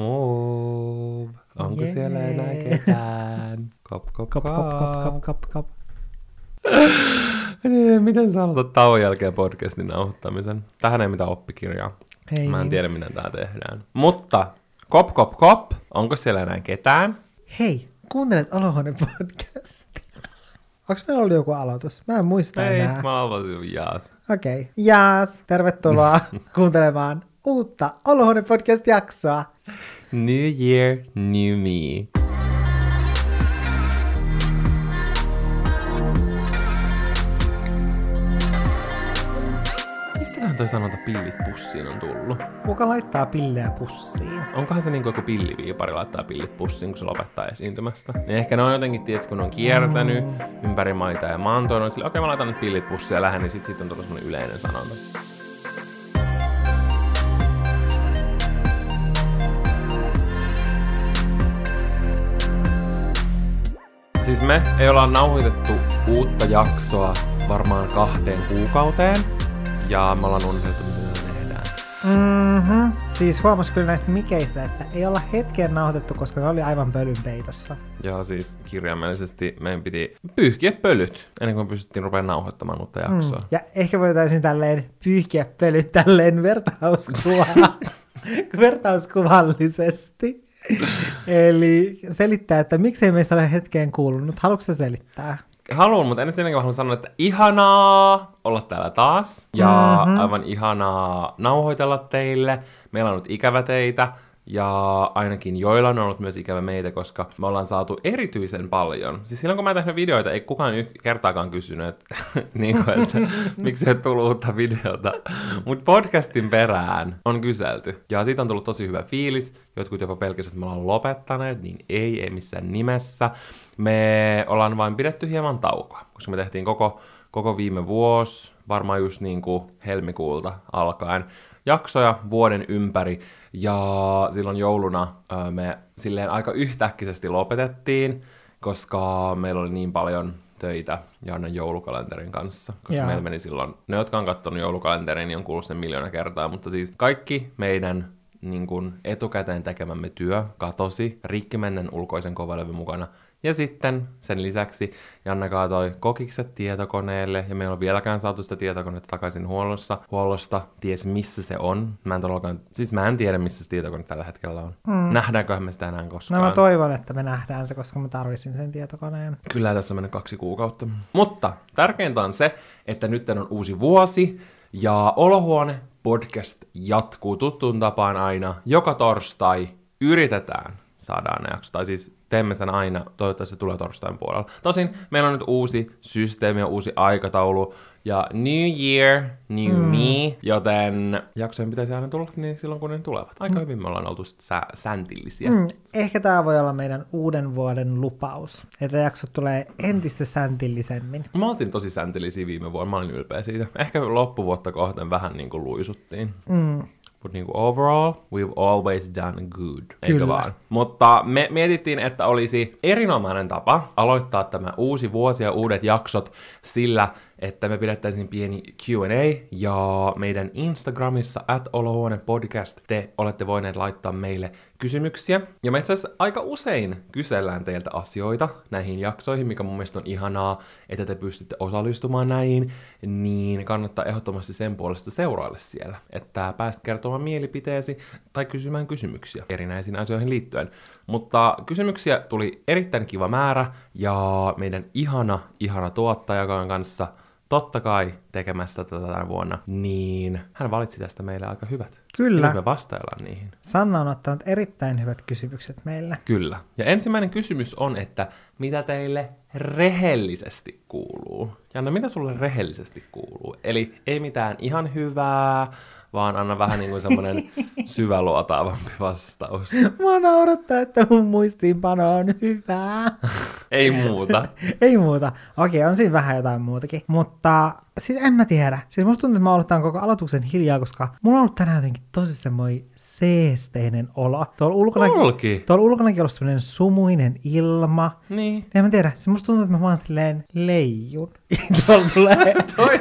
Move. Onko Jee. siellä enää ketään? Kop, kop, Kop, kop, kop, kop, kop, kop. Niin, Miten sä aloitat tauon jälkeen podcastin nauhoittamisen? Tähän ei mitään oppikirjaa. Ei Mä en niin. tiedä, miten tää tehdään. Mutta, kop, kop, kop. Onko siellä enää ketään? Hei, kuuntelet Olohuone podcastia. Onko meillä ollut joku aloitus? Mä en muista Ei, enää. mä aloitin jaas. Okei. Okay. Jaas, tervetuloa kuuntelemaan uutta Olohuone podcast-jaksoa. New year, new me. Mistäköhän toi sanonta pillit pussiin on tullut? Kuka laittaa pillejä pussiin? Onkohan se niin kuin joku pilliviipari laittaa pillit pussiin, kun se lopettaa esiintymästä? Niin ehkä ne on jotenkin, tiedätkö, kun ne on kiertänyt ympäri maita ja maantoon, on sille, okei mä laitan nyt pillit pussiin ja lähden, niin sit, sit on tullut semmonen yleinen sanonta. Siis me ei olla nauhoitettu uutta jaksoa varmaan kahteen kuukauteen. Ja me ollaan unohdettu, miten me tehdään. Mm-hmm. Siis huomas kyllä näistä mikeistä, että ei olla hetken nauhoitettu, koska ne oli aivan pölyn peitossa. Ja siis kirjaimellisesti meidän piti pyyhkiä pölyt ennen kuin pystyttiin rupeamaan nauhoittamaan uutta jaksoa. Mm. Ja ehkä voitaisiin tälleen pyyhkiä pölyt tälleen vertauskuva, vertauskuvallisesti. Eli selittää, että miksei meistä ole hetkeen kuulunut. Haluatko sä selittää? Haluan, mutta ensinnäkin haluan sanoa, että ihanaa olla täällä taas. Ja mm-hmm. aivan ihanaa nauhoitella teille. Meillä on nyt ikävä teitä. Ja ainakin joilla on ollut myös ikävä meitä, koska me ollaan saatu erityisen paljon. Siis silloin kun mä tehnyt videoita, ei kukaan y- kertaakaan kysynyt, että, niin kuin, että miksi ei tullut uutta videota. Mutta podcastin perään on kyselty. Ja siitä on tullut tosi hyvä fiilis. Jotkut jopa pelkäsivät, että me ollaan lopettaneet, niin ei, ei missään nimessä. Me ollaan vain pidetty hieman taukoa, koska me tehtiin koko, koko viime vuosi, varmaan just niin kuin helmikuulta alkaen, jaksoja vuoden ympäri, ja silloin jouluna me silleen aika yhtäkkisesti lopetettiin, koska meillä oli niin paljon töitä Jannan joulukalenterin kanssa, koska Jaa. meillä meni silloin, ne jotka on katsonut joulukalenterin, niin on kuullut sen miljoona kertaa, mutta siis kaikki meidän niin kuin etukäteen tekemämme työ katosi rikkimennen ulkoisen kovalevyn mukana. Ja sitten sen lisäksi Janne kaatoi kokikset tietokoneelle, ja meillä on vieläkään saatu sitä tietokonetta takaisin huollossa. Huollosta ties missä se on. Mä en todellakaan, siis mä en tiedä missä se tietokone tällä hetkellä on. Mm. Nähdäänköhän me sitä enää koskaan. No mä toivon, että me nähdään se, koska mä tarvitsin sen tietokoneen. Kyllä tässä on mennyt kaksi kuukautta. Mutta tärkeintä on se, että nyt on uusi vuosi ja Olohuone podcast jatkuu tuttuun tapaan aina. Joka torstai yritetään saada ne jaksot. Tai siis teemme sen aina, toivottavasti se tulee torstain puolella. Tosin meillä on nyt uusi systeemi ja uusi aikataulu. Ja New Year, New mm. Me, joten jaksojen pitäisi aina tulla niin silloin, kun ne tulevat. Aika mm. hyvin me ollaan oltu sä- säntillisiä. Mm, ehkä tämä voi olla meidän uuden vuoden lupaus, että jaksot tulee entistä säntillisemmin. Me oltiin tosi säntillisiä viime vuonna, mä olin ylpeä siitä. Ehkä loppuvuotta kohden vähän niin kuin luisuttiin. Mm. Mutta niin kuin overall, we've always done good, eikö Kyllä. vaan? Mutta me mietittiin, että olisi erinomainen tapa aloittaa tämä uusi vuosi ja uudet jaksot sillä, että me pidettäisiin pieni Q&A ja meidän Instagramissa at podcast te olette voineet laittaa meille kysymyksiä. Ja me itse asiassa aika usein kysellään teiltä asioita näihin jaksoihin, mikä mun mielestä on ihanaa, että te pystytte osallistumaan näihin, niin kannattaa ehdottomasti sen puolesta seurailla siellä, että pääst kertomaan mielipiteesi tai kysymään kysymyksiä erinäisiin asioihin liittyen. Mutta kysymyksiä tuli erittäin kiva määrä, ja meidän ihana, ihana tuottajakaan kanssa totta kai tekemässä tätä tänä vuonna, niin hän valitsi tästä meille aika hyvät. Kyllä. Ja me vastaillaan niihin. Sanna on ottanut erittäin hyvät kysymykset meille. Kyllä. Ja ensimmäinen kysymys on, että mitä teille rehellisesti kuuluu? Janne, mitä sulle rehellisesti kuuluu? Eli ei mitään ihan hyvää, vaan anna vähän niin kuin semmoinen syväluotaavampi vastaus. Mua naurattaa, että mun muistiinpano on hyvää. Ei muuta. Ei muuta. Okei, on siinä vähän jotain muutakin. Mutta siis en mä tiedä. Siis musta tuntuu, että mä tämän koko aloituksen hiljaa, koska mulla on ollut tänään jotenkin tosi semmoinen seesteinen olo. Tuolla ulkona, Olki. tuolla ulkonakin on ollut semmoinen sumuinen ilma. Niin. En mä tiedä, se musta tuntuu, että mä vaan silleen leijun. tuolla tulee Toi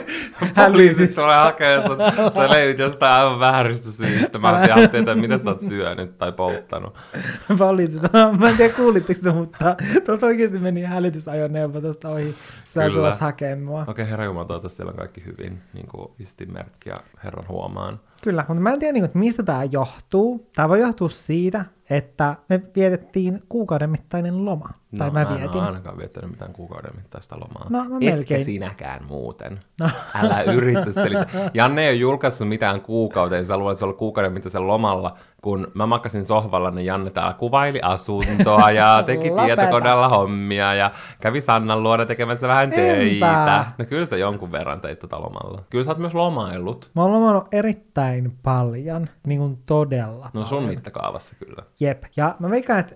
poliisit tulee hakee sut. Sä leivit jostain aivan vääristä syistä. Mä en tiedä, tietää, mitä sä oot syönyt tai polttanut. poliisit. Mä en tiedä kuulitteko te, mutta tuolta oikeasti meni hälytysajoneuvo tuosta ohi. Sä tulossa hakemaan mua. Okei, herra Jumala, siellä on kaikki hyvin. Niin kuin pistinmerkki ja herran huomaan. Kyllä, mutta mä en tiedä, niin kuin, että mistä tämä johtuu. Tämä voi johtua siitä, että me vietettiin kuukauden mittainen loma. tai no, mä mä en vietin. ainakaan viettänyt mitään kuukauden mittaista lomaa. No, mä Etkä melkein. sinäkään muuten. Älä yritä selittää. Janne ei ole julkaissut mitään kuukauteen, sä luulet, että se on kuukauden mittaisen lomalla, kun mä makasin sohvalla, niin Janne täällä kuvaili asuntoa ja teki tietokoneella hommia ja kävi Sannan luona tekemässä vähän töitä. No kyllä sä jonkun verran teit tota lomalla. Kyllä sä oot myös lomaillut. Mä oon lomannut erittäin paljon, niin kuin todella No sun paljon. mittakaavassa kyllä. Jep. Ja mä veikkaan, että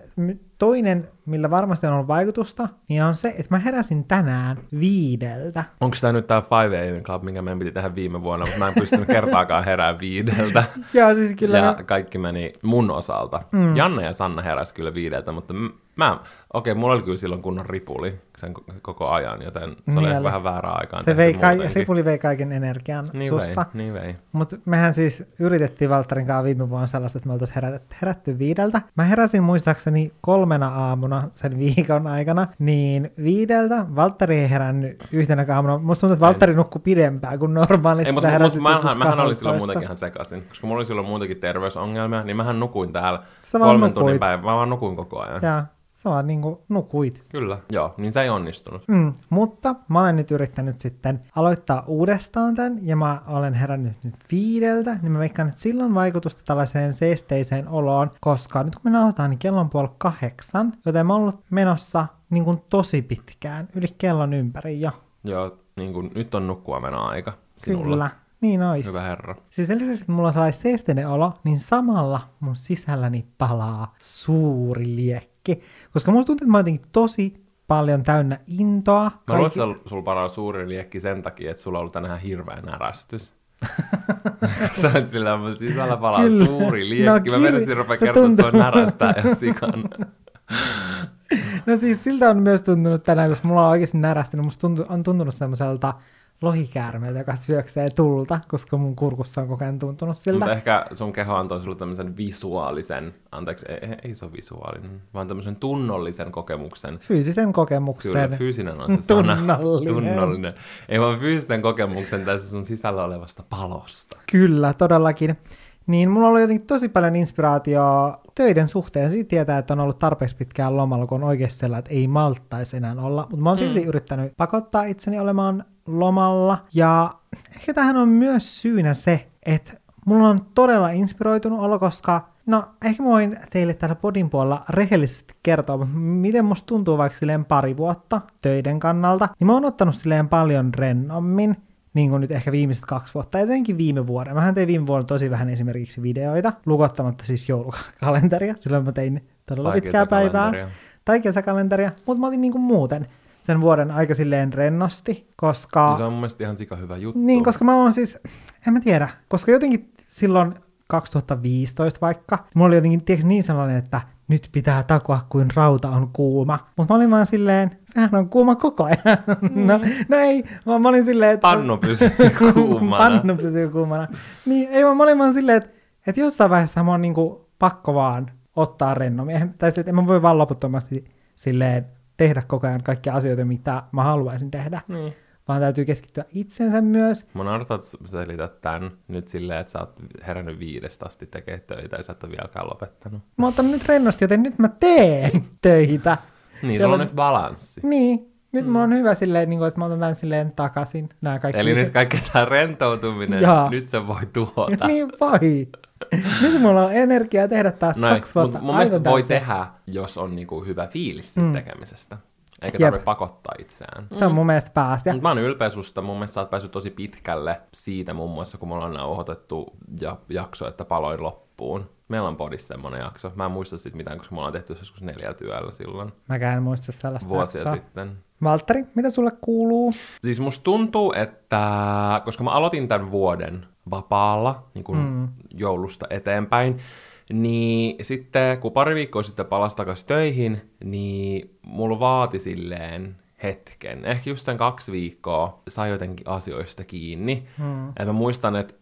toinen, millä varmasti on ollut vaikutusta, niin on se, että mä heräsin tänään viideltä. Onko tämä nyt tämä 5 AM Club, minkä meidän piti tehdä viime vuonna, mutta mä en pystynyt kertaakaan herää viideltä. Joo, siis kyllä. ja kaikki meni mun osalta. Mm. Janne ja Sanna heräs kyllä viideltä, mutta mä, okei, mulla oli kyllä silloin kunnon ripuli sen ko- koko ajan, joten se oli Niin oli. vähän väärään aikaan Se vei muutenkin. ripuli vei kaiken energian Niin susta. vei, niin vei. Mutta mehän siis yritettiin Valtterin kanssa viime vuonna sellaista, että me oltaisiin herätty, herätty viideltä. Mä heräsin muistaakseni kolmena aamuna sen viikon aikana, niin viideltä. Valtteri ei herännyt yhtenä aamuna. Musta tuntuu, että Valtteri nukkui pidempään kuin normaalisti. Ei, mutta, heräsit mähän, mähän oli silloin 12. muutenkin ihan sekaisin, koska mulla oli silloin muutenkin terveysongelmia, niin mähän nukuin täällä Sä kolmen tunnin päivän. Mä vaan nukuin koko ajan. Ja sä vaan niinku nukuit. Kyllä, joo, niin se ei onnistunut. Mm, mutta mä olen nyt yrittänyt sitten aloittaa uudestaan tämän, ja mä olen herännyt nyt viideltä, niin mä veikkaan, että sillä on vaikutusta tällaiseen seesteiseen oloon, koska nyt kun me nauhoitetaan, niin kello on puoli kahdeksan, joten mä oon ollut menossa niin kuin tosi pitkään, yli kellon ympäri jo. Joo, niin kuin, nyt on nukkua aika sinulla. Kyllä, niin ois. Hyvä herra. Siis sen lisäksi, että mulla on sellainen seesteinen olo, niin samalla mun sisälläni palaa suuri liekki. Koska musta tuntuu, että mä oon jotenkin tosi paljon täynnä intoa. Mä luulen, että sul- sulla paraa suuri liekki sen takia, että sulla on ollut tänään hirveä närästys. Sä oot sillä mun sisällä palaa Kyllä. suuri liekki. No Mä menisin rupea Se kertoa, että se on tuntuu. närästää ja sikan. No siis siltä on myös tuntunut tänään, koska mulla on oikeasti närästänyt, musta tuntu, on tuntunut semmoiselta lohikäärmeeltä, joka syöksee tulta, koska mun kurkussa on koko ajan tuntunut siltä. Mutta ehkä sun keho antoi sulle tämmöisen visuaalisen, anteeksi, ei, ei se ole visuaalinen, vaan tämmöisen tunnollisen kokemuksen. Fyysisen kokemuksen. Kyllä, fyysinen on se sana. Tunnollinen. Tunnollinen. Ei vaan fyysisen kokemuksen tässä sun sisällä olevasta palosta. Kyllä, todellakin. Niin mulla oli jotenkin tosi paljon inspiraatioa töiden suhteen. Siitä tietää, että on ollut tarpeeksi pitkään lomalla, kun on oikeasti sellainen, että ei malttaisi enää olla. Mutta mä oon silti yrittänyt pakottaa itseni olemaan lomalla. Ja ehkä tähän on myös syynä se, että mulla on todella inspiroitunut olo, koska No, ehkä mä voin teille täällä podin puolella rehellisesti kertoa, miten musta tuntuu vaikka silleen pari vuotta töiden kannalta. Niin mä oon ottanut silleen paljon rennommin niin kuin nyt ehkä viimeiset kaksi vuotta, etenkin viime vuoden. Mähän tein viime vuonna tosi vähän esimerkiksi videoita, lukottamatta siis joulukalenteria, silloin mä tein todella Tai pitkää päivää, tai kesäkalenteria, mutta mä otin niin kuin muuten sen vuoden aika silleen rennosti, koska... Ja se on mun mielestä ihan sika hyvä juttu. Niin, koska mä oon siis, en mä tiedä, koska jotenkin silloin 2015 vaikka, mulla oli jotenkin tiiäks, niin sellainen, että nyt pitää takoa kuin rauta on kuuma. Mutta mä olin vaan silleen, sehän on kuuma koko ajan. no, no ei, vaan mä olin silleen, että... Pannu pysyy kuumana. Pannu pysyy kuumana. Niin, ei vaan mä olin vaan silleen, että, että jossain vaiheessa mä oon niinku pakko vaan ottaa rennommin. Eihän- Tai silleen, että en mä voi vaan loputtomasti silleen tehdä koko ajan kaikkia asioita, mitä mä haluaisin tehdä. Niin. Vaan täytyy keskittyä itsensä myös. Mä odotan, että sä selität tämän nyt silleen, että sä oot herännyt viidestä asti tekee töitä ja sä et ole vieläkään lopettanut. Mä oon nyt rennosti, joten nyt mä teen töitä. Niin, sulla on nyt balanssi. Niin, nyt mm. mulla on hyvä silleen, niin kuin, että mä otan tämän silleen takaisin. Nämä kaikki. Eli nyt kaikki tämä rentoutuminen, Jaa. nyt se voi tuhota. niin voi. nyt mulla on energiaa tehdä taas Noin, kaksi vuotta. mut mun mielestä voi tehdä, jos on niinku hyvä fiilis Mm. tekemisestä. Eikä Jep. tarvitse pakottaa itseään. Se on mun mielestä päästä. Mä oon ylpeä susta. Mun mielestä sä oot päässyt tosi pitkälle siitä muun muassa, kun me ollaan nauhoitettu ja jakso, että paloin loppuun. Meillä on podissa semmonen jakso. Mä en muista siitä mitään, koska me ollaan tehty joskus neljällä työllä silloin. Mäkään en muista sellaista Vuosia jaksoa. sitten. Valtteri, mitä sulle kuuluu? Siis musta tuntuu, että koska mä aloitin tämän vuoden vapaalla, niin kuin mm. joulusta eteenpäin, niin sitten kun pari viikkoa sitten palasi takaisin töihin, niin mulla vaati silleen hetken, ehkä just sen kaksi viikkoa sai jotenkin asioista kiinni. Mm. Et mä muistan, että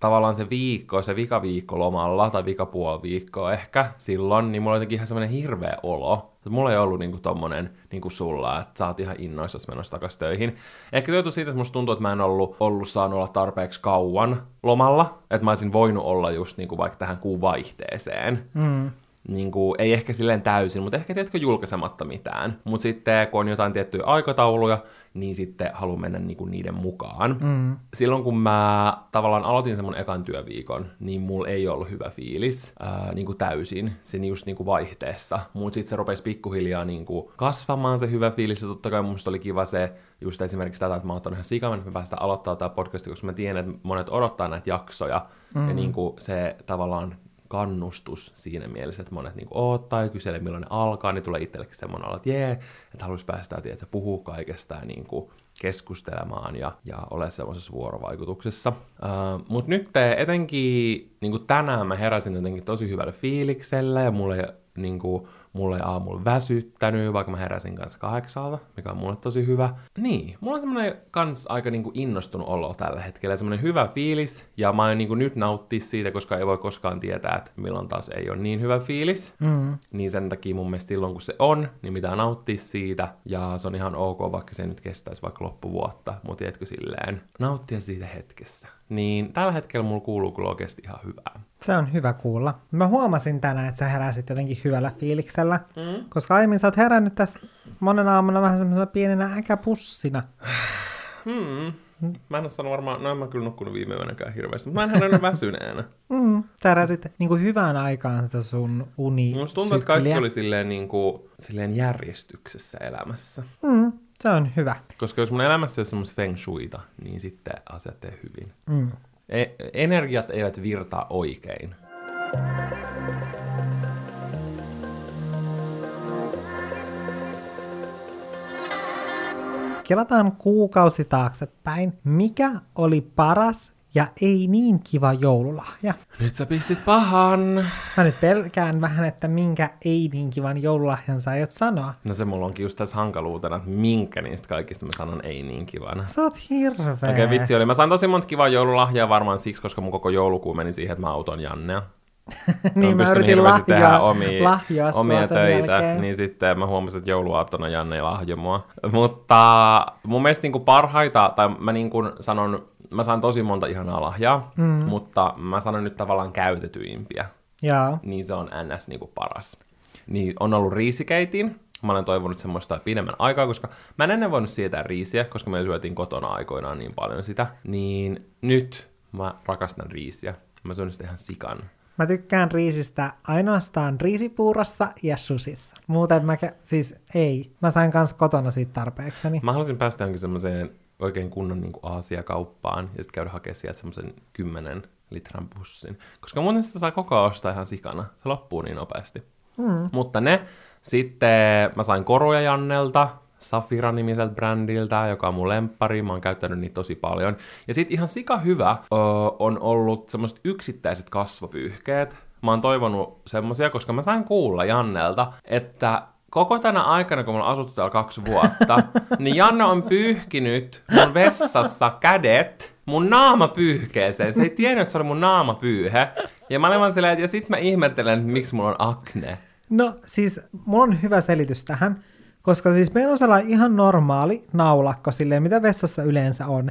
tavallaan se viikko, se vikaviikko lomalla tai vikapuoli viikkoa ehkä silloin, niin mulla oli jotenkin ihan semmoinen hirveä olo. Mulla ei ollut niinku tommonen niinku sulla, että sä oot ihan innoissasi menossa takaisin töihin. Ehkä se siitä, että musta tuntuu, että mä en ollut, ollut saanut olla tarpeeksi kauan lomalla, että mä olisin voinut olla just niinku vaikka tähän kuun vaihteeseen. Mm niin kuin, ei ehkä silleen täysin, mutta ehkä tiedätkö julkaisematta mitään. Mutta sitten kun on jotain tiettyjä aikatauluja, niin sitten haluan mennä niin kuin niiden mukaan. Mm. Silloin kun mä tavallaan aloitin semmonen ekan työviikon, niin mulla ei ollut hyvä fiilis ää, niin kuin täysin, sen just niin kuin vaihteessa. Mutta sitten se rupesi pikkuhiljaa niin kuin kasvamaan se hyvä fiilis, ja totta kai musta oli kiva se, just esimerkiksi tätä, että mä oon ihan sikavan, että me päästään aloittaa tämä podcast, koska mä tiedän, että monet odottaa näitä jaksoja, mm. ja niin kuin se tavallaan kannustus siinä mielessä, että monet niin odottaa ja kyselee, milloin ne alkaa, niin tulee itsellekin semmoinen olo, että jee, että haluaisi päästä että puhuu kaikesta ja niin kuin keskustelemaan ja, ja ole semmoisessa vuorovaikutuksessa. Uh, Mutta nyt etenkin niin kuin tänään mä heräsin jotenkin tosi hyvällä fiiliksellä ja mulle niin kuin, mulle ei aamulla väsyttänyt, vaikka mä heräsin kanssa kahdeksalta, mikä on mulle tosi hyvä. Niin, mulla on semmonen kans aika niinku innostunut olo tällä hetkellä, semmonen hyvä fiilis, ja mä oon niinku nyt nauttia siitä, koska ei voi koskaan tietää, että milloin taas ei ole niin hyvä fiilis. Mm. Niin sen takia mun mielestä silloin kun se on, niin pitää nauttia siitä, ja se on ihan ok, vaikka se nyt kestäisi vaikka loppuvuotta, mutta tiedätkö silleen, nauttia siitä hetkessä. Niin tällä hetkellä mulla kuuluu kyllä oikeasti ihan hyvää. Se on hyvä kuulla. Mä huomasin tänään, että sä heräsit jotenkin hyvällä fiiliksellä, mm. koska aiemmin sä oot herännyt tässä monen aamuna vähän semmoisena pienenä äkäpussina. Hmm. Mä en ole sanonut varmaan, no en mä kyllä nukkunut viime yönäkään hirveästi, mutta mä en herännyt väsyneenä. Mm, sä heräsit niin kuin hyvään aikaan sitä sun uni Musta tuntuu, että kaikki oli silleen, niin kuin, silleen järjestyksessä elämässä. Mm, se on hyvä. Koska jos mun elämässä on semmoista feng shuita, niin sitten asiat tee hyvin. Mm. E- energiat eivät virtaa oikein. Kelataan kuukausi taaksepäin. Mikä oli paras ja ei niin kiva joululahja. Nyt sä pistit pahan. Mä nyt pelkään vähän, että minkä ei niin kivan joululahjan sä aiot sanoa. No se mulla onkin just tässä hankaluutena, että minkä niistä kaikista mä sanon ei niin kivan. Sä oot hirveä. Okei, okay, vitsi oli. Mä sain tosi monta kivaa joululahjaa varmaan siksi, koska mun koko joulukuu meni siihen, että mä auton Jannea. niin mä yritin lahjoa, tehdä omia, lahjoa omia töitä, jälkeen. niin sitten mä huomasin, että jouluaattona Janne ei lahjo mua. Mutta mun mielestä niin kuin parhaita, tai mä niin kuin sanon mä saan tosi monta ihanaa lahjaa, mm. mutta mä sanon nyt tavallaan käytetyimpiä. Jaa. Niin se on ns. Niinku paras. Niin on ollut riisikeitin. Mä olen toivonut semmoista pidemmän aikaa, koska mä en ennen voinut sietää riisiä, koska me syötiin kotona aikoinaan niin paljon sitä. Niin nyt mä rakastan riisiä. Mä syön sitä ihan sikan. Mä tykkään riisistä ainoastaan riisipuurossa ja susissa. Muuten mä, ke- siis ei. Mä sain kans kotona siitä tarpeekseni. Mä halusin päästä johonkin semmoiseen oikein kunnon niin Aasia-kauppaan ja sitten käydä hakemaan sieltä semmoisen 10 litran bussin. Koska muuten sitä saa koko ostaa ihan sikana. Se loppuu niin nopeasti. Mm. Mutta ne, sitten mä sain koruja Jannelta, Safira-nimiseltä brändiltä, joka on mun lemppari, mä oon käyttänyt niitä tosi paljon. Ja sitten ihan sika hyvä ö, on ollut semmoiset yksittäiset kasvopyyhkeet. Mä oon toivonut semmosia, koska mä sain kuulla Jannelta, että koko tänä aikana, kun mä oon asuttu täällä kaksi vuotta, niin Janne on pyyhkinyt mun vessassa kädet mun naamapyyhkeeseen. Se ei tiennyt, että se oli mun naamapyyhe. Ja mä olen vaan silleen, ja sit mä ihmettelen, että miksi mulla on akne. No siis, mulla on hyvä selitys tähän. Koska siis meillä on sellainen ihan normaali naulakko silleen, mitä vessassa yleensä on.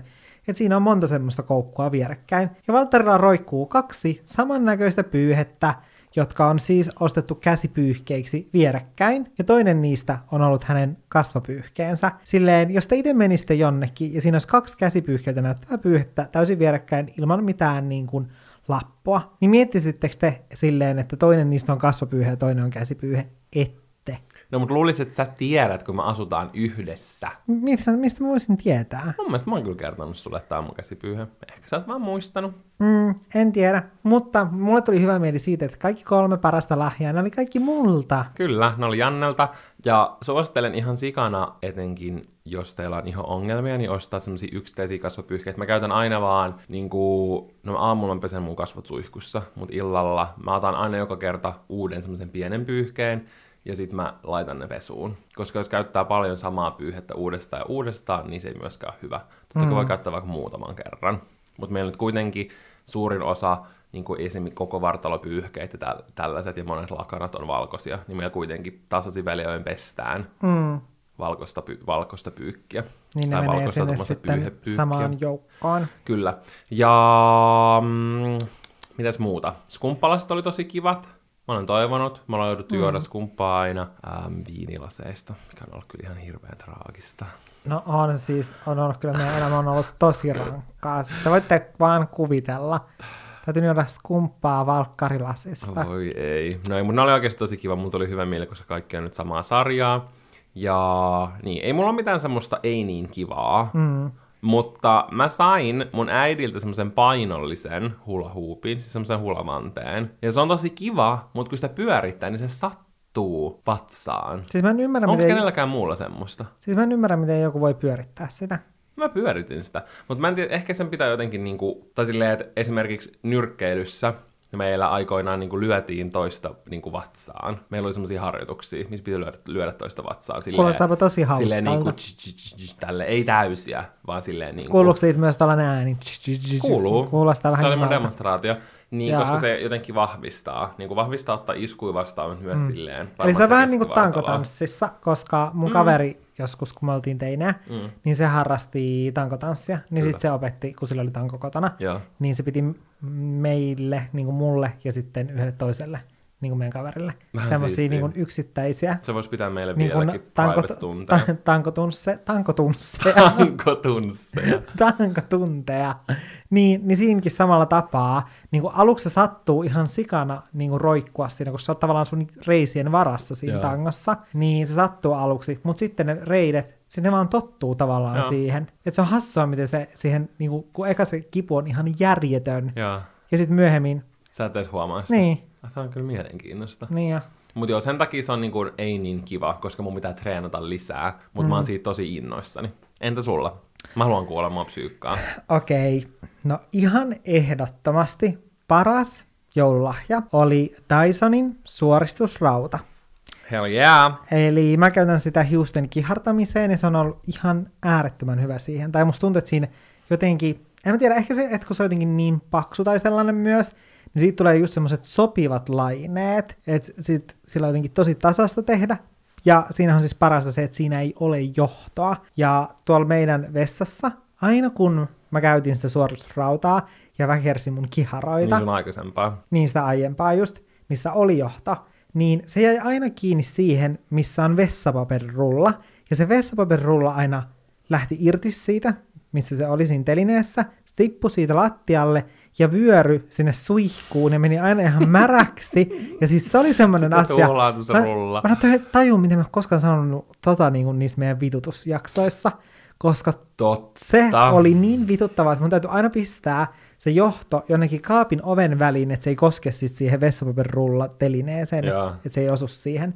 Että siinä on monta semmoista koukkua vierekkäin. Ja Valterilla roikkuu kaksi samannäköistä pyyhettä, jotka on siis ostettu käsipyyhkeiksi vierekkäin, ja toinen niistä on ollut hänen kasvapyyhkeensä. Silleen, jos te itse menisitte jonnekin, ja siinä olisi kaksi käsipyyhkeitä näyttävää pyyhettä täysin vierekkäin ilman mitään niin kuin lappua, niin miettisittekö te silleen, että toinen niistä on kasvapyyhe ja toinen on käsipyyhe? Ette sitten? No mutta luulisin, että sä tiedät, kun me asutaan yhdessä. Mistä, mistä mä voisin tietää? Mun mielestä mä oon kyllä kertonut sulle, että käsipyyhe. Ehkä sä oot vaan muistanut. Mm, en tiedä, mutta mulle tuli hyvä mieli siitä, että kaikki kolme parasta lahjaa, ne oli kaikki multa. Kyllä, ne oli Jannelta. Ja suosittelen ihan sikana etenkin, jos teillä on ihan ongelmia, niin ostaa semmosia yksittäisiä kasvopyyhkeitä. Mä käytän aina vaan, niin kuin, no aamulla mä pesen mun kasvot suihkussa, mutta illalla mä otan aina joka kerta uuden semmoisen pienen pyyhkeen, ja sitten mä laitan ne pesuun. Koska jos käyttää paljon samaa pyyhettä uudestaan ja uudestaan, niin se ei myöskään ole hyvä. Totta kai voi käyttää vaikka muutaman kerran. Mutta meillä nyt kuitenkin suurin osa niin kuin esimerkiksi koko vartalopyyhkeet ja täl- tällaiset ja monet lakanat on valkoisia, niin meillä kuitenkin tasaisin väliajoin pestään Mm. valkoista, py- valkoista pyykkiä. Niin ne Tai menee valkoista sinne sitten samaan joukkoon. Kyllä. Ja mm, mitäs muuta? Skumppalaset oli tosi kivat. Mä olen toivonut. Me ollaan jouduttu mm. juoda skumppaa aina ähm, viinilaseista, mikä on ollut kyllä ihan hirveän traagista. No on siis, on ollut kyllä meidän elämä on ollut tosi rankkaa. Sitten voitte vaan kuvitella. Täytyy juoda skumppaa valkkarilasista. Voi ei. No ei, mutta ne oli oikeasti tosi kiva. Mulla tuli hyvä mieli, koska kaikki on nyt samaa sarjaa. Ja niin, ei mulla ole mitään semmoista ei niin kivaa. Mm. Mutta mä sain mun äidiltä semmoisen painollisen hulahuupin, siis semmoisen hulavanteen. Ja se on tosi kiva, mutta kun sitä pyörittää, niin se sattuu patsaan. Siis mä en ymmärrä, Onko miten, kenelläkään muulla semmoista? siis mä en ymmärrä, miten joku voi pyörittää sitä. Mä pyöritin sitä. Mutta mä en tiedä, ehkä sen pitää jotenkin niinku, tai silleen, että esimerkiksi nyrkkeilyssä meillä aikoinaan niinku lyötiin toista niinku vatsaan. Meillä oli semmoisia harjoituksia, missä piti lyödä, lyödä toista vatsaan. Silleen, Kuulostaapa tosi Silleen niinku, hauskalta. tsch, tsch, tsch, tälle, ei täysiä, vaan silleen niinku... Kuuluuko siitä myös tällainen ääni? Kuuluu. Kuulostaa vähän Se oli mun demonstraatio. Niin, Jaa. koska se jotenkin vahvistaa. Niin kuin vahvistaa ottaa iskui vastaan, myös mm. silleen. Eli se on vähän niin kuin tankotanssissa, koska mun mm. kaveri joskus, kun me oltiin teinejä, mm. niin se harrasti tankotanssia. Niin sitten se opetti, kun sillä oli tanko kotona, Joo. niin se piti meille, niin kuin mulle ja sitten yhdelle toiselle, niin kuin meidän kaverille, semmoisia niin kuin yksittäisiä Se voisi pitää meille niin vieläkin private tunteja. ta- tankotunsse, tankotunsseja. Tankotunsseja. tankotunteja, niin, niin siinäkin samalla tapaa, niin kuin aluksi se sattuu ihan sikana niin kuin roikkua siinä, kun sä oot tavallaan sun reisien varassa siinä Joo. tangossa, niin se sattuu aluksi, mutta sitten ne reidet, sitten ne vaan tottuu tavallaan Joo. siihen. Että se on hassua, miten se siihen, niin kuin, kun eka se kipu on ihan järjetön, Joo. ja sitten myöhemmin, Sä et edes huomaa sitä. niin, Tämä on kyllä mielenkiintoista. niin ja, Mutta joo, sen takia se on niin kuin, ei niin kiva, koska mun pitää treenata lisää. Mutta mm. mä oon siitä tosi innoissani. Entä sulla? Mä haluan kuolla mua psyykkaa. okei, no ihan ehdottomasti paras joululahja oli Dysonin suoristusrauta. Hell yeah! Eli mä käytän sitä hiusten kihartamiseen ja se on ollut ihan äärettömän hyvä siihen. Tai musta tuntuu, että siinä jotenkin, en mä tiedä, ehkä se, että kun se on jotenkin niin paksu tai sellainen myös, niin siitä tulee just semmoiset sopivat laineet, että sit sillä on jotenkin tosi tasasta tehdä. Ja siinä on siis parasta se, että siinä ei ole johtoa. Ja tuolla meidän vessassa, aina kun mä käytin sitä suoritusrautaa ja väkersin mun kiharoita, Niin sun aikaisempaa. niin sitä aiempaa just, missä oli johto, niin se jäi aina kiinni siihen, missä on vessapaperirulla. Ja se vessapaperirulla aina lähti irti siitä, missä se oli siinä telineessä, se tippui siitä lattialle ja vyöry sinne suihkuun ja meni aina ihan märäksi. Ja siis se oli semmoinen Sitten asia. se mä, rulla. mä en tajua, miten mä koskaan sanonut tota niin kuin niissä meidän vitutusjaksoissa, koska Totta. se oli niin vituttavaa, että mun täytyy aina pistää se johto jonnekin kaapin oven väliin, että se ei koske sit siihen vessapaperirulla telineeseen, että, että se ei osu siihen.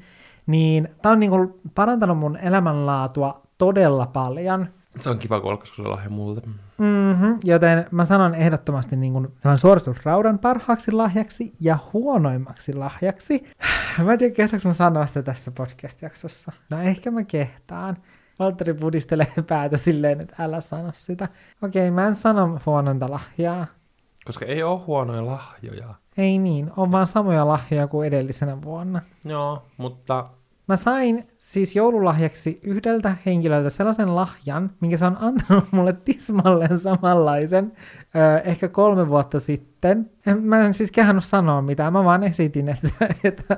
Niin tää on niinku parantanut mun elämänlaatua todella paljon. Se on kiva koska se lahja multa. Mm-hmm, joten mä sanon ehdottomasti niin kuin tämän suoritusraudan parhaaksi lahjaksi ja huonoimmaksi lahjaksi. Mä en tiedä, kehtaanko mä sanoa sitä tässä podcast-jaksossa. No ehkä mä kehtaan. Valtteri pudistelee päätä silleen, että älä sano sitä. Okei, mä en sano huonointa lahjaa. Koska ei ole huonoja lahjoja. Ei niin, on vaan samoja lahjoja kuin edellisenä vuonna. Joo, mutta Mä sain siis joululahjaksi yhdeltä henkilöltä sellaisen lahjan, minkä se on antanut mulle tismalleen samanlaisen ö, ehkä kolme vuotta sitten. En, mä en siis kehannut sanoa mitään, mä vaan esitin, että, että,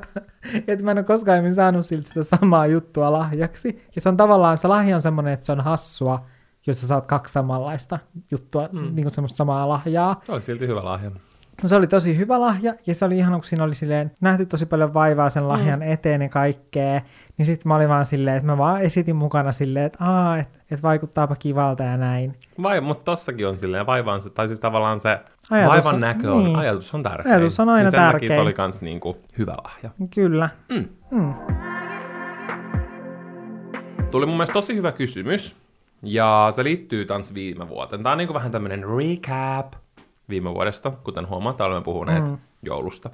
että mä en ole koskaan aiemmin saanut siltä sitä samaa juttua lahjaksi. Ja se on tavallaan, se lahja on semmoinen, että se on hassua, jos sä saat kaksi samanlaista juttua, mm. niin kuin semmoista samaa lahjaa. se oli silti hyvä lahja. No se oli tosi hyvä lahja, ja se oli ihan, kun siinä oli silleen nähty tosi paljon vaivaa sen lahjan mm. eteen ja kaikkea, niin sitten mä olin vaan silleen, että mä vaan esitin mukana silleen, että aa, että et vaikuttaapa kivalta ja näin. Vai, mutta tossakin on silleen, vaiva on se, tai siis tavallaan se Ajatus vaivan on- näkö on, niin. ajatus on tärkeä. Ajatus on aina niin sen takia tärkein. se oli kans niinku hyvä lahja. Kyllä. Mm. Mm. Tuli mun mielestä tosi hyvä kysymys, ja se liittyy kans viime vuoteen. Tää on niinku vähän tämmönen recap viime vuodesta, kuten huomaat, olemme puhuneet mm. joulusta.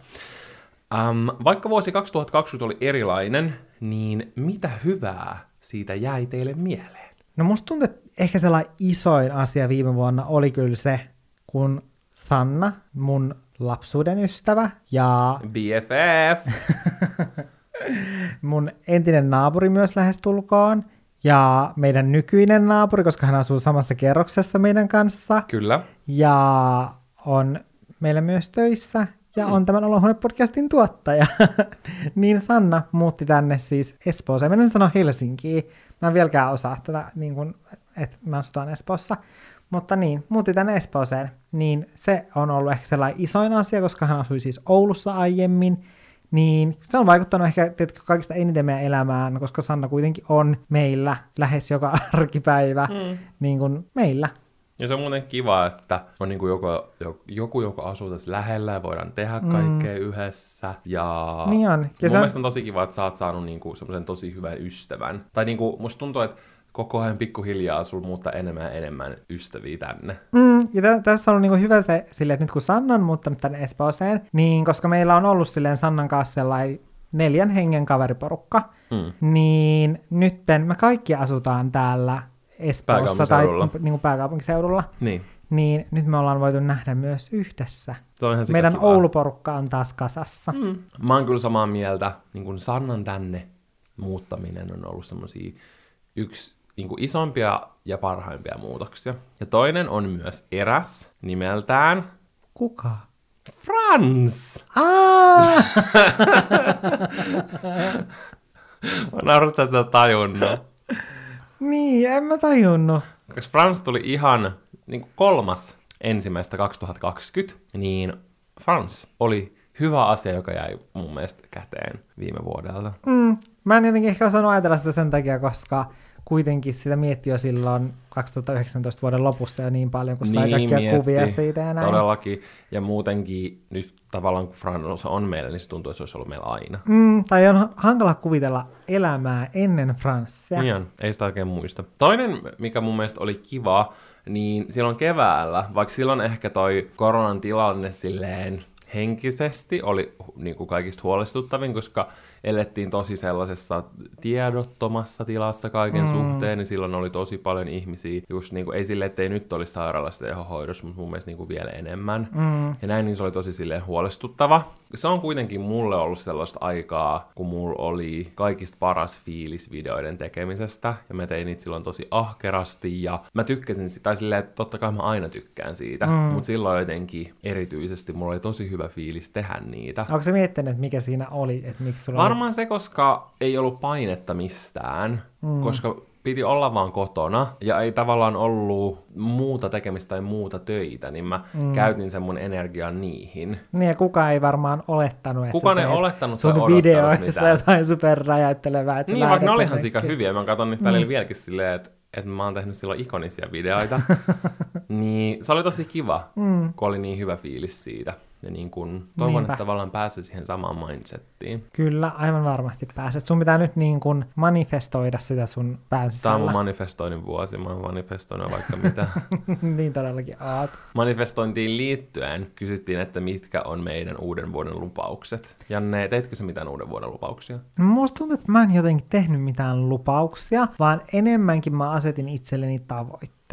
Um, vaikka vuosi 2020 oli erilainen, niin mitä hyvää siitä jäi teille mieleen? No musta tuntuu, että ehkä sellainen isoin asia viime vuonna oli kyllä se, kun Sanna, mun lapsuuden ystävä ja BFF! mun entinen naapuri myös lähestulkoon ja meidän nykyinen naapuri, koska hän asuu samassa kerroksessa meidän kanssa Kyllä. ja on meillä myös töissä ja on tämän Olohuone-podcastin tuottaja. niin Sanna muutti tänne siis Espooseen. Mä en sano Helsinkiin. Mä en vieläkään osaa tätä, niin kun, että mä asutaan Espoossa. Mutta niin, muutti tänne Espooseen. Niin se on ollut ehkä sellainen isoin asia, koska hän asui siis Oulussa aiemmin. Niin se on vaikuttanut ehkä tietysti kaikista eniten meidän elämään, koska Sanna kuitenkin on meillä lähes joka arkipäivä. Mm. Niin kuin meillä. Ja se on muuten kiva, että on niin kuin joku, joku, joka asuu tässä lähellä ja voidaan tehdä kaikkea mm. yhdessä. Ja, Niin on. Ja mun on- mielestä on tosi kiva, että sä oot saanut niin kuin semmoisen tosi hyvän ystävän. Tai niin kuin, musta tuntuu, että koko ajan pikkuhiljaa sulla muuttaa enemmän ja enemmän ystäviä tänne. Mm, ja tä- tässä on ollut niinku hyvä se, sille, että nyt kun Sanna on muuttanut tänne Espooseen, niin koska meillä on ollut silleen Sannan kanssa sellainen neljän hengen kaveriporukka, Mm. niin nytten me kaikki asutaan täällä Espoossa tai niin pääkaupunkiseudulla, Niin. niin nyt me ollaan voitu nähdä myös yhdessä. Se on ihan Meidän. Ouluporukka on taas kasassa. Mm. Mä oon kyllä samaa mieltä. Niin kuin Sannan tänne muuttaminen on ollut semmosia yksi niin kuin isompia ja parhaimpia muutoksia. Ja toinen on myös eräs nimeltään Kuka? Frans. Aa! Mä naurattaa, että sä oot tajunnut. Niin, en mä tajunnut. Koska Frans tuli ihan niin kuin kolmas ensimmäistä 2020, niin Frans oli hyvä asia, joka jäi mun mielestä käteen viime vuodelta. Mm, mä en jotenkin ehkä osannut ajatella sitä sen takia, koska kuitenkin sitä mietti jo silloin 2019 vuoden lopussa jo niin paljon, kun sai kaikkia mietti, kuvia siitä ja näin. Todellakin. Ja muutenkin nyt tavallaan kun Frans on meillä, niin se tuntuu, että se olisi ollut meillä aina. Mm, tai on hankala kuvitella elämää ennen Franssia. Niin ei sitä oikein muista. Toinen, mikä mun mielestä oli kiva, niin silloin keväällä, vaikka silloin ehkä toi koronan tilanne silleen henkisesti oli niin kuin kaikista huolestuttavin, koska elettiin tosi sellaisessa tiedottomassa tilassa kaiken mm. suhteen, niin silloin oli tosi paljon ihmisiä, just niin kuin, ei silleen, että ei nyt olisi sairaalassa tehohoidossa, mutta mun mielestä niin kuin vielä enemmän. Mm. Ja näin, niin se oli tosi silleen huolestuttava. Se on kuitenkin mulle ollut sellaista aikaa, kun mulla oli kaikista paras fiilis videoiden tekemisestä, ja mä tein niitä silloin tosi ahkerasti, ja mä tykkäsin sitä, tai silleen, että totta kai mä aina tykkään siitä, mm. mutta silloin jotenkin erityisesti mulla oli tosi hyvä fiilis tehdä niitä. Onko se miettinyt, että mikä siinä oli, että miksi sulla oli... Varmaan se, koska ei ollut painetta mistään, mm. koska piti olla vaan kotona ja ei tavallaan ollut muuta tekemistä tai muuta töitä, niin mä mm. käytin sen mun energian niihin. Niin, ja kukaan ei varmaan olettanut, että Kukaan ei olettanut sun videoissa jotain superräjäyttelevää. Että Niin, vaikka ne olihan sika hyviä. Mä katson nyt välillä vieläkin silleen, että, että mä oon tehnyt silloin ikonisia videoita. niin se oli tosi kiva, mm. kun oli niin hyvä fiilis siitä. Ja niin kun, toivon, Niinpä. että tavallaan pääsee siihen samaan mindsettiin. Kyllä, aivan varmasti pääset. Sun pitää nyt niin kuin manifestoida sitä sun pään Tämä on mun manifestoinnin vuosi. Mä oon manifestoinut vaikka mitä. niin todellakin aat. Manifestointiin liittyen kysyttiin, että mitkä on meidän uuden vuoden lupaukset. Janne, teitkö sä mitään uuden vuoden lupauksia? No, Musta tuntuu, että mä en jotenkin tehnyt mitään lupauksia, vaan enemmänkin mä asetin itselleni tavoitteita.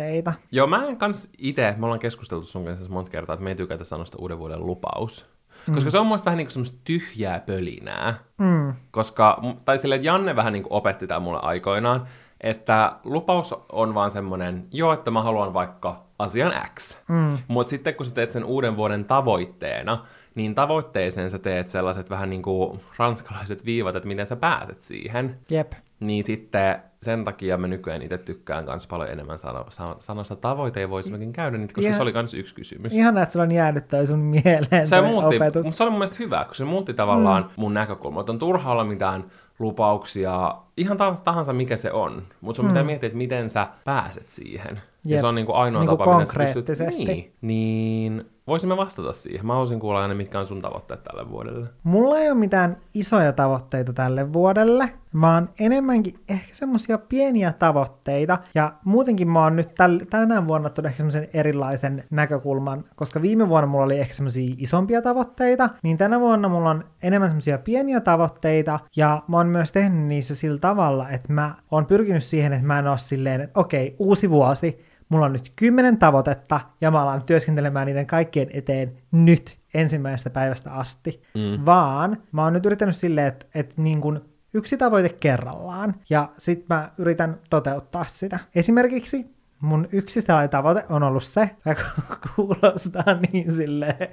Joo, mä en kans itse, me ollaan keskusteltu sun kanssa monta kertaa, että me ei tykätä sanoa sitä uuden vuoden lupaus. Koska se on muista vähän niin kuin semmoista tyhjää pölinää. Mm. Koska, tai sille, että Janne vähän niin kuin opetti tämän mulle aikoinaan, että lupaus on vaan semmoinen, joo, että mä haluan vaikka asian X. Mm. Mutta sitten kun sä teet sen uuden vuoden tavoitteena, niin tavoitteeseen sä teet sellaiset vähän niin kuin ranskalaiset viivat, että miten sä pääset siihen. Jep. Niin sitten sen takia mä nykyään itse tykkään myös paljon enemmän sano, sa- sanoista tavoite ja voisimmekin käydä niitä, koska Ihan- se oli myös yksi kysymys. Ihan että sulla on jäänyt toi sun mieleen se muutti, opetus. mutta se oli mun mielestä hyvä, koska se muutti tavallaan mm. mun näkökulmaa. Että on turha olla mitään lupauksia, ihan tahansa, mikä se on, mutta sun mm. pitää miettiä, että miten sä pääset siihen. Ja Jep. se on niin kuin ainoa Niinku tapa, miten sä pystyt... Niin, niin voisimme vastata siihen. Mä haluaisin kuulla aina, mitkä on sun tavoitteet tälle vuodelle. Mulla ei ole mitään isoja tavoitteita tälle vuodelle, vaan enemmänkin ehkä semmosia pieniä tavoitteita. Ja muutenkin mä oon nyt täl- tänä vuonna ottanut ehkä semmoisen erilaisen näkökulman, koska viime vuonna mulla oli ehkä semmosia isompia tavoitteita, niin tänä vuonna mulla on enemmän semmosia pieniä tavoitteita, ja mä oon myös tehnyt niissä sillä tavalla, että mä oon pyrkinyt siihen, että mä en oo silleen, että okei, uusi vuosi, mulla on nyt kymmenen tavoitetta, ja mä alan työskentelemään niiden kaikkien eteen nyt ensimmäisestä päivästä asti, Mm. vaan mä oon nyt yrittänyt silleen, että, että niin kuin yksi tavoite kerrallaan, ja sit mä yritän toteuttaa sitä. Esimerkiksi mun yksi tällainen tavoite on ollut se, joka kuulostaa niin silleen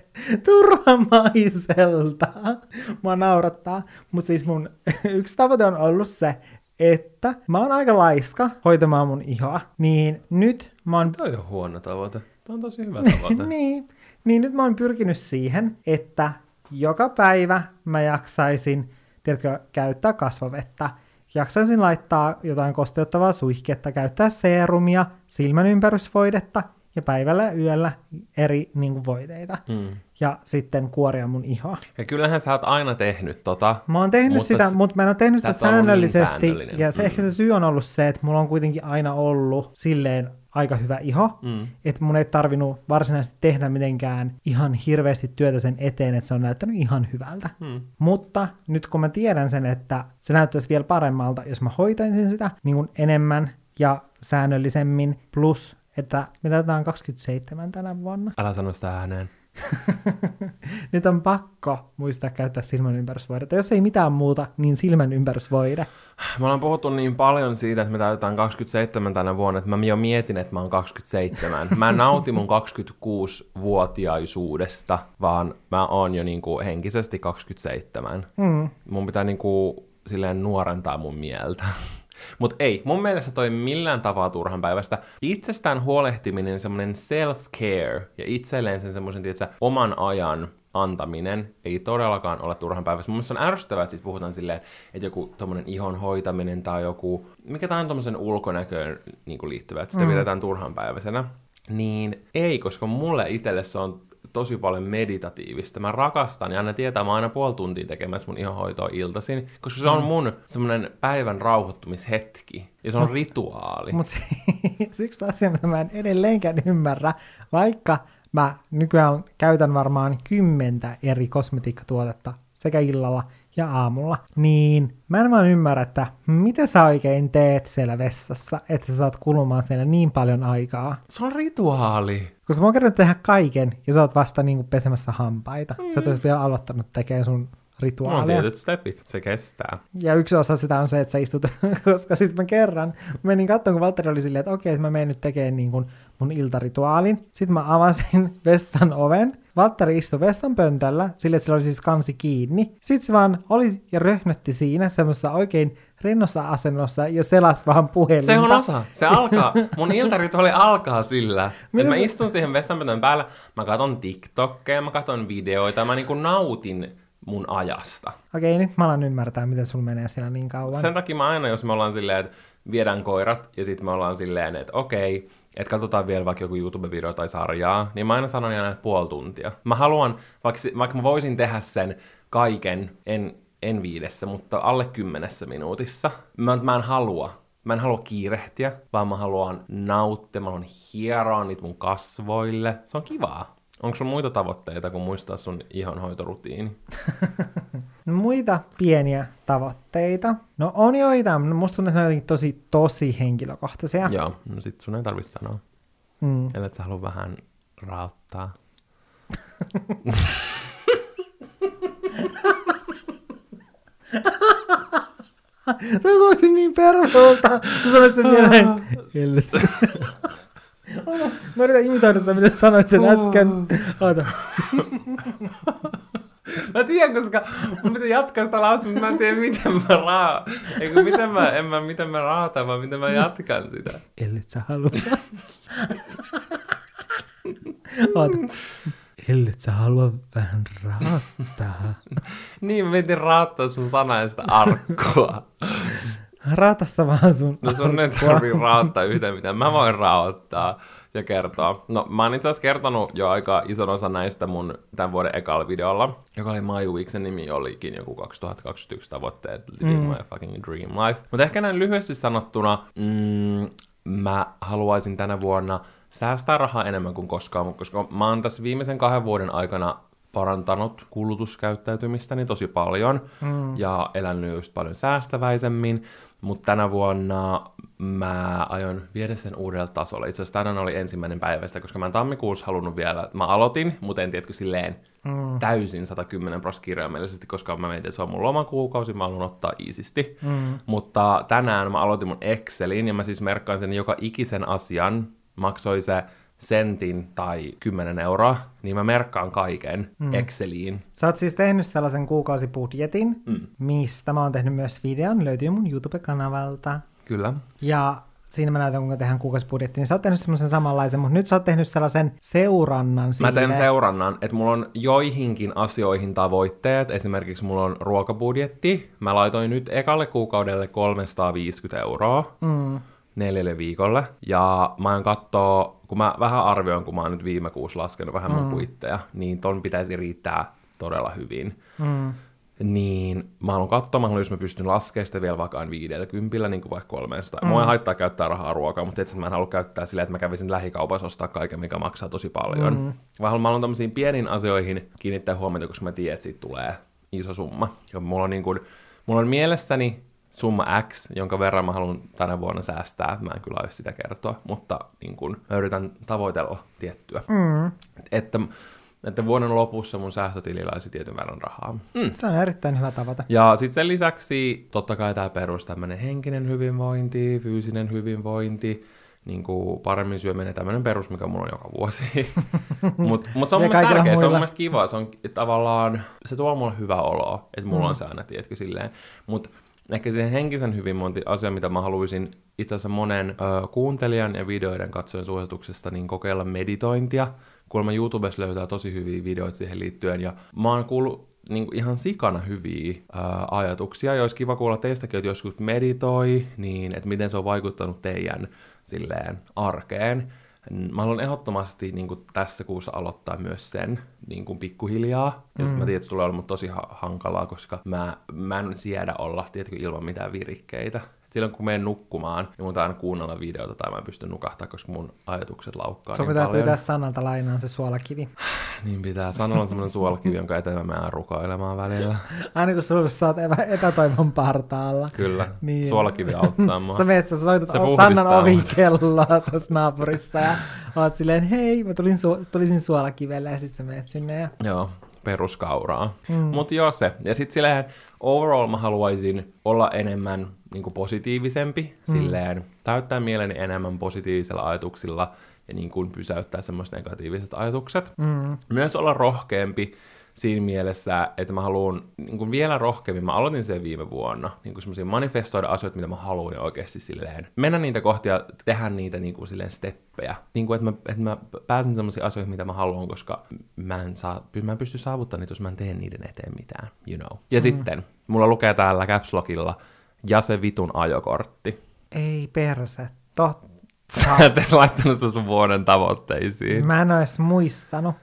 turhamaiselta, mua naurattaa, mutta siis mun yksi tavoite on ollut se, että mä oon aika laiska hoitamaan mun ihoa, niin nyt mä oon Toi on huono tavoite. Tämä on tosi hyvä tavoite. niin, niin nyt mä oon pyrkinyt siihen, että joka päivä mä jaksaisin, tiedätkö, käyttää kasvovettä. Jaksaisin laittaa jotain kosteuttavaa suihketta, käyttää seerumia, silmänympärysvoidetta ja päivällä ja yöllä eri niin kuin, voiteita. Mm. Ja sitten kuoria mun ihoa. Ja kyllähän sä oot aina tehnyt tota. Mä oon tehnyt Mutta sitä, s- mutta mä en ole tehnyt sitä niin säännöllisesti. säännöllinen. ja se Mm. ehkä se syy on ollut se, että mulla on kuitenkin aina ollut silleen aika hyvä iho. Mm. Että mun ei tarvinnut varsinaisesti tehdä mitenkään ihan hirveästi työtä sen eteen, että se on näyttänyt ihan hyvältä. Mm. Mutta nyt kun mä tiedän sen, että se näyttäisi vielä paremmalta, jos mä hoitaisin sitä niin kuin enemmän ja säännöllisemmin, plus että me täytetään 27 tänä vuonna. Älä sano sitä ääneen. Nyt on pakko muistaa käyttää silmän ympärysvoidetta. Jos ei mitään muuta, niin silmän ympärysvoide. Me ollaan puhuttu niin paljon siitä, että me täytetään 27 tänä vuonna, että mä jo mietin, että mä oon 27. Mä en nauti mun 26-vuotiaisuudesta, vaan mä oon jo niinku henkisesti 27. Mm. Mun pitää niinku silleen nuorentaa mun mieltä. Mutta ei, mun mielestä toi millään tapaa turhan päivästä. Itsestään huolehtiminen, semmoinen self-care ja itselleen sen semmoisen, tietsä, oman ajan antaminen ei todellakaan ole turhan päivästä. Mun mielestä on ärsyttävää, että sit puhutaan silleen, että joku tommonen ihon hoitaminen tai joku, mikä tää on tommosen ulkonäköön niin liittyvä, että sitä mm. pidetään turhan päiväisenä. Niin ei, koska mulle itselle se on tosi paljon meditatiivista. Mä rakastan, ja aina tietää, mä oon aina puoli tuntia tekemässä mun ihonhoitoa iltaisin, koska se on mun semmonen päivän rauhoittumishetki, ja se on rituaali. Mutta se yksi asia, mitä mä en edelleenkään ymmärrä, vaikka mä nykyään käytän varmaan kymmentä eri kosmetiikkatuotetta sekä illalla ja aamulla, niin mä en vaan ymmärrä, että mitä sä oikein teet siellä vessassa, että sä saat kulumaan siellä niin paljon aikaa. Se on rituaali. Koska mä oon kerännyt tehdä kaiken, ja sä oot vasta niinku pesemässä hampaita. Mm. Sä ois vielä aloittanut tekemään sun rituaalia. tietyt stepit, se kestää. Ja yksi osa sitä on se, että sä istut, koska siis mä kerran menin katsomaan, kun Valtteri oli silleen, että okei, mä menen nyt tekemään niin kuin mun iltarituaalin. Sitten mä avasin vessan oven. Valtteri istui vessan pöntöllä, sille että sillä oli siis kansi kiinni. Sitten se vaan oli ja röhnötti siinä semmoisessa oikein rennossa asennossa ja selas vaan puhelinta. Se on osa. Se alkaa. Mun iltarituaali alkaa sillä, että Mitä mä se- istun siihen vessanpöntön päällä, mä katon TikTokkeja, mä katon videoita, mä niinku nautin mun ajasta. Okei, nyt mä alan ymmärtää, miten sulla menee siellä niin kauan. Sen takia mä aina, jos me ollaan silleen, että viedään koirat, ja sitten me ollaan silleen, että okei, että katsotaan vielä vaikka joku YouTube-video tai sarjaa, niin mä aina sanon aina, että puoli tuntia. Mä haluan, vaikka, vaikka mä voisin tehdä sen kaiken, en, en viidessä, mutta alle kymmenessä minuutissa. Mä, mä en halua. Mä en halua kiirehtiä, vaan mä haluan nauttia, mä haluan hieroa niitä mun kasvoille. Se on kivaa. Onko sun muita tavoitteita kuin muistaa sun ihonhoitorutiini? No, Muita pieniä tavoitteita. No on joitain, no musta tuntuu, että ne on jotenkin tosi, tosi henkilökohtaisia. Joo, no sit sun ei tarvi sanoa. Mm. Ellei sä halua vähän raottaa. Tuo kuulosti niin pervolta. Se sanoi sen vielä sen, mitä sanoit sen äsken. Oota. Mä tiedän, koska mun pitää jatkaa sitä lausta, mutta mä en tiedä, miten mä raa... Eikö, miten mä, en mä, miten mä raatan, vaan miten mä jatkan sitä. Ellet sä halua. Oota. Ellet sä halua vähän raattaa. Niin, mä mietin raattaa sun sanaista arkkua. Raatasta vaan sun No sun ei tarvii raottaa yhtään mitään. Mä voin raottaa ja kertoa. No mä oon itse asiassa kertonut jo aika ison osan näistä mun tämän vuoden ekalla videolla, joka oli My Week, sen nimi olikin joku 2021 tavoitteet, living mm. my fucking dream life. Mutta ehkä näin lyhyesti sanottuna, mm, mä haluaisin tänä vuonna säästää rahaa enemmän kuin koskaan, koska mä oon tässä viimeisen kahden vuoden aikana parantanut kulutuskäyttäytymistäni tosi paljon mm. ja elänyt just paljon säästäväisemmin, mutta tänä vuonna mä aion viedä sen uudelle tasolle. Itse asiassa tänään oli ensimmäinen päivä sitä, koska mä en tammikuussa halunnut vielä, mä aloitin, mutta en tiedätkö silleen mm. täysin 110 prosenttia kirjaimellisesti, koska mä mietin, että se on mun lomakuukausi, mä haluan ottaa iisisti. Mm. Mutta tänään mä aloitin mun Excelin ja mä siis merkkaan sen joka ikisen asian, maksoi se sentin tai 10 euroa, niin mä merkkaan kaiken mm. Exceliin. Sä oot siis tehnyt sellaisen kuukausibudjetin, mm. mistä mä oon tehnyt myös videon, löytyy mun YouTube-kanavalta. Kyllä. Ja siinä mä näytän, kuinka tehdään kuukausibudjetti. Niin sä oot tehnyt semmoisen samanlaisen, mutta nyt sä oot tehnyt sellaisen seurannan sille. Mä teen seurannan, että mulla on joihinkin asioihin tavoitteet. Esimerkiksi mulla on ruokabudjetti. Mä laitoin nyt ekalle kuukaudelle 350 euroa. Mm neljälle viikolle. Ja mä oon kattoo, kun mä vähän arvioin, kun mä oon nyt viime kuussa laskenut vähän mun kuitteja, niin ton pitäisi riittää todella hyvin. Mm. Niin mä haluan katsoa, mä haluan, jos mä pystyn laskemaan sitä vielä vaikka 50, niin kuin vaikka 300. Mm. Mua ei haittaa käyttää rahaa ruokaa, mutta etsin, mä en halua käyttää silleen, että mä kävisin lähikaupassa ostaa kaiken, mikä maksaa tosi paljon. Mm. Vaan mä haluan tämmöisiin pieniin asioihin kiinnittää huomiota, koska mä tiedän, että siitä tulee iso summa. Ja mulla on, niin kuin, mulla on mielessäni summa X, jonka verran mä haluan tänä vuonna säästää. Mä en kyllä aio sitä kertoa, mutta niin kun, mä yritän tavoitella tiettyä. Mm. Että, että vuoden lopussa mun säästötilillä olisi tietyn verran rahaa. Mm. Se on erittäin hyvä tavoite. Ja sitten sen lisäksi totta kai tämä perus tämmöinen henkinen hyvinvointi, fyysinen hyvinvointi, niin kuin paremmin syöminen, tämmöinen perus, mikä mulla on joka vuosi. Mutta mut se on mun mielestä tärkeä, muilla. se on mun mielestä kiva, se on tavallaan, se tuo mulle hyvä olo, että mulla mm. on se aina, tiedätkö, silleen. Mutta ehkä sen henkisen hyvinvointi asia, mitä mä haluaisin itse asiassa monen ö, kuuntelijan ja videoiden katsojen suosituksesta, niin kokeilla meditointia. Kuulemma YouTubessa löytää tosi hyviä videoita siihen liittyen, ja mä oon kuullut niin kuin ihan sikana hyviä ää, ajatuksia, ja olisi kiva kuulla teistäkin, että joskus meditoi, niin että miten se on vaikuttanut teidän silleen arkeen. Mä haluan ehdottomasti niin kuin tässä kuussa aloittaa myös sen niin kuin pikkuhiljaa. Ja mm. mä tiedän, että se tulee olemaan tosi ha- hankalaa, koska mä, mä en siedä olla, tiedätkö, ilman mitään virikkeitä. Silloin kun menen nukkumaan, niin mun aina kuunnella videota tai mä en pysty nukahtaa, koska mun ajatukset laukkaa Se niin pitää paljon. pyytää sanalta lainaan se suolakivi. niin pitää. Sanalla on semmoinen suolakivi, jonka eteen mä menen rukoilemaan välillä. Aina kun sulla epä- epätoivon partaalla. Kyllä. Niin. Suolakivi auttaa mua. Sä meet, sä soitat Se Sannan ovikelloa tuossa naapurissa ja oot silleen, hei, mä tulin su- tulisin suolakivelle ja sitten sä meet sinne ja Joo, peruskauraa. Mm. Mutta joo se. Ja sitten silleen overall mä haluaisin olla enemmän niin positiivisempi, mm. silleen täyttää mieleni enemmän positiivisilla ajatuksilla ja niin kuin pysäyttää semmoiset negatiiviset ajatukset. Mm. Myös olla rohkeampi siinä mielessä, että mä haluan niin kuin vielä rohkeammin, mä aloitin sen viime vuonna, niin kuin semmoisia manifestoida asioita, mitä mä haluan ja oikeasti silleen, mennä niitä kohti ja tehdä niitä niin kuin silleen steppejä. Niin kuin, että mä, että mä pääsen semmoisiin asioihin, mitä mä haluan, koska mä en, saa, mä en pysty saavuttamaan niitä, jos mä en tee niiden eteen mitään, you know. Ja mm. sitten, mulla lukee täällä Caps Lockilla, ja se vitun ajokortti. ei perse, totta. Sä et edes laittanut sitä sun vuoden tavoitteisiin. Mä en edes muistanut.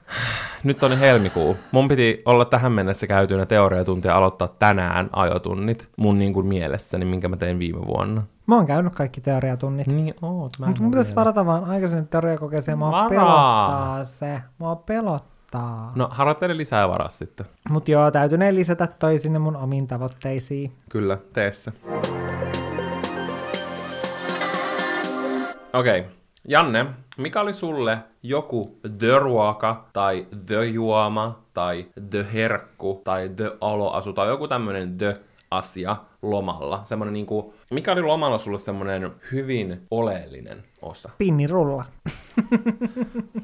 Nyt on helmikuu. Mun piti olla tähän mennessä käytynä teoriatuntia aloittaa tänään ajotunnit mun niin kuin mielessäni, minkä mä tein viime vuonna. Mä oon käynyt kaikki teoriatunnit. Niin oot, mä Mutta mun pitäisi varata vaan aikaisemmin teoriakokeeseen. Mua Varaa. pelottaa se. Mua pelottaa. No harjoittele lisää ja varaa sitten. Mut joo, täytyy ne lisätä toi sinne mun omiin tavoitteisiin. Kyllä, tee se. Okei. Okay. Janne, mikä oli sulle joku the-ruoka tai the-juoma tai the-herkku tai the-oloasu tai joku tämmönen the-asia lomalla? Semmoinen niinku, mikä oli lomalla sulle semmoinen hyvin oleellinen osa? Pinnirulla.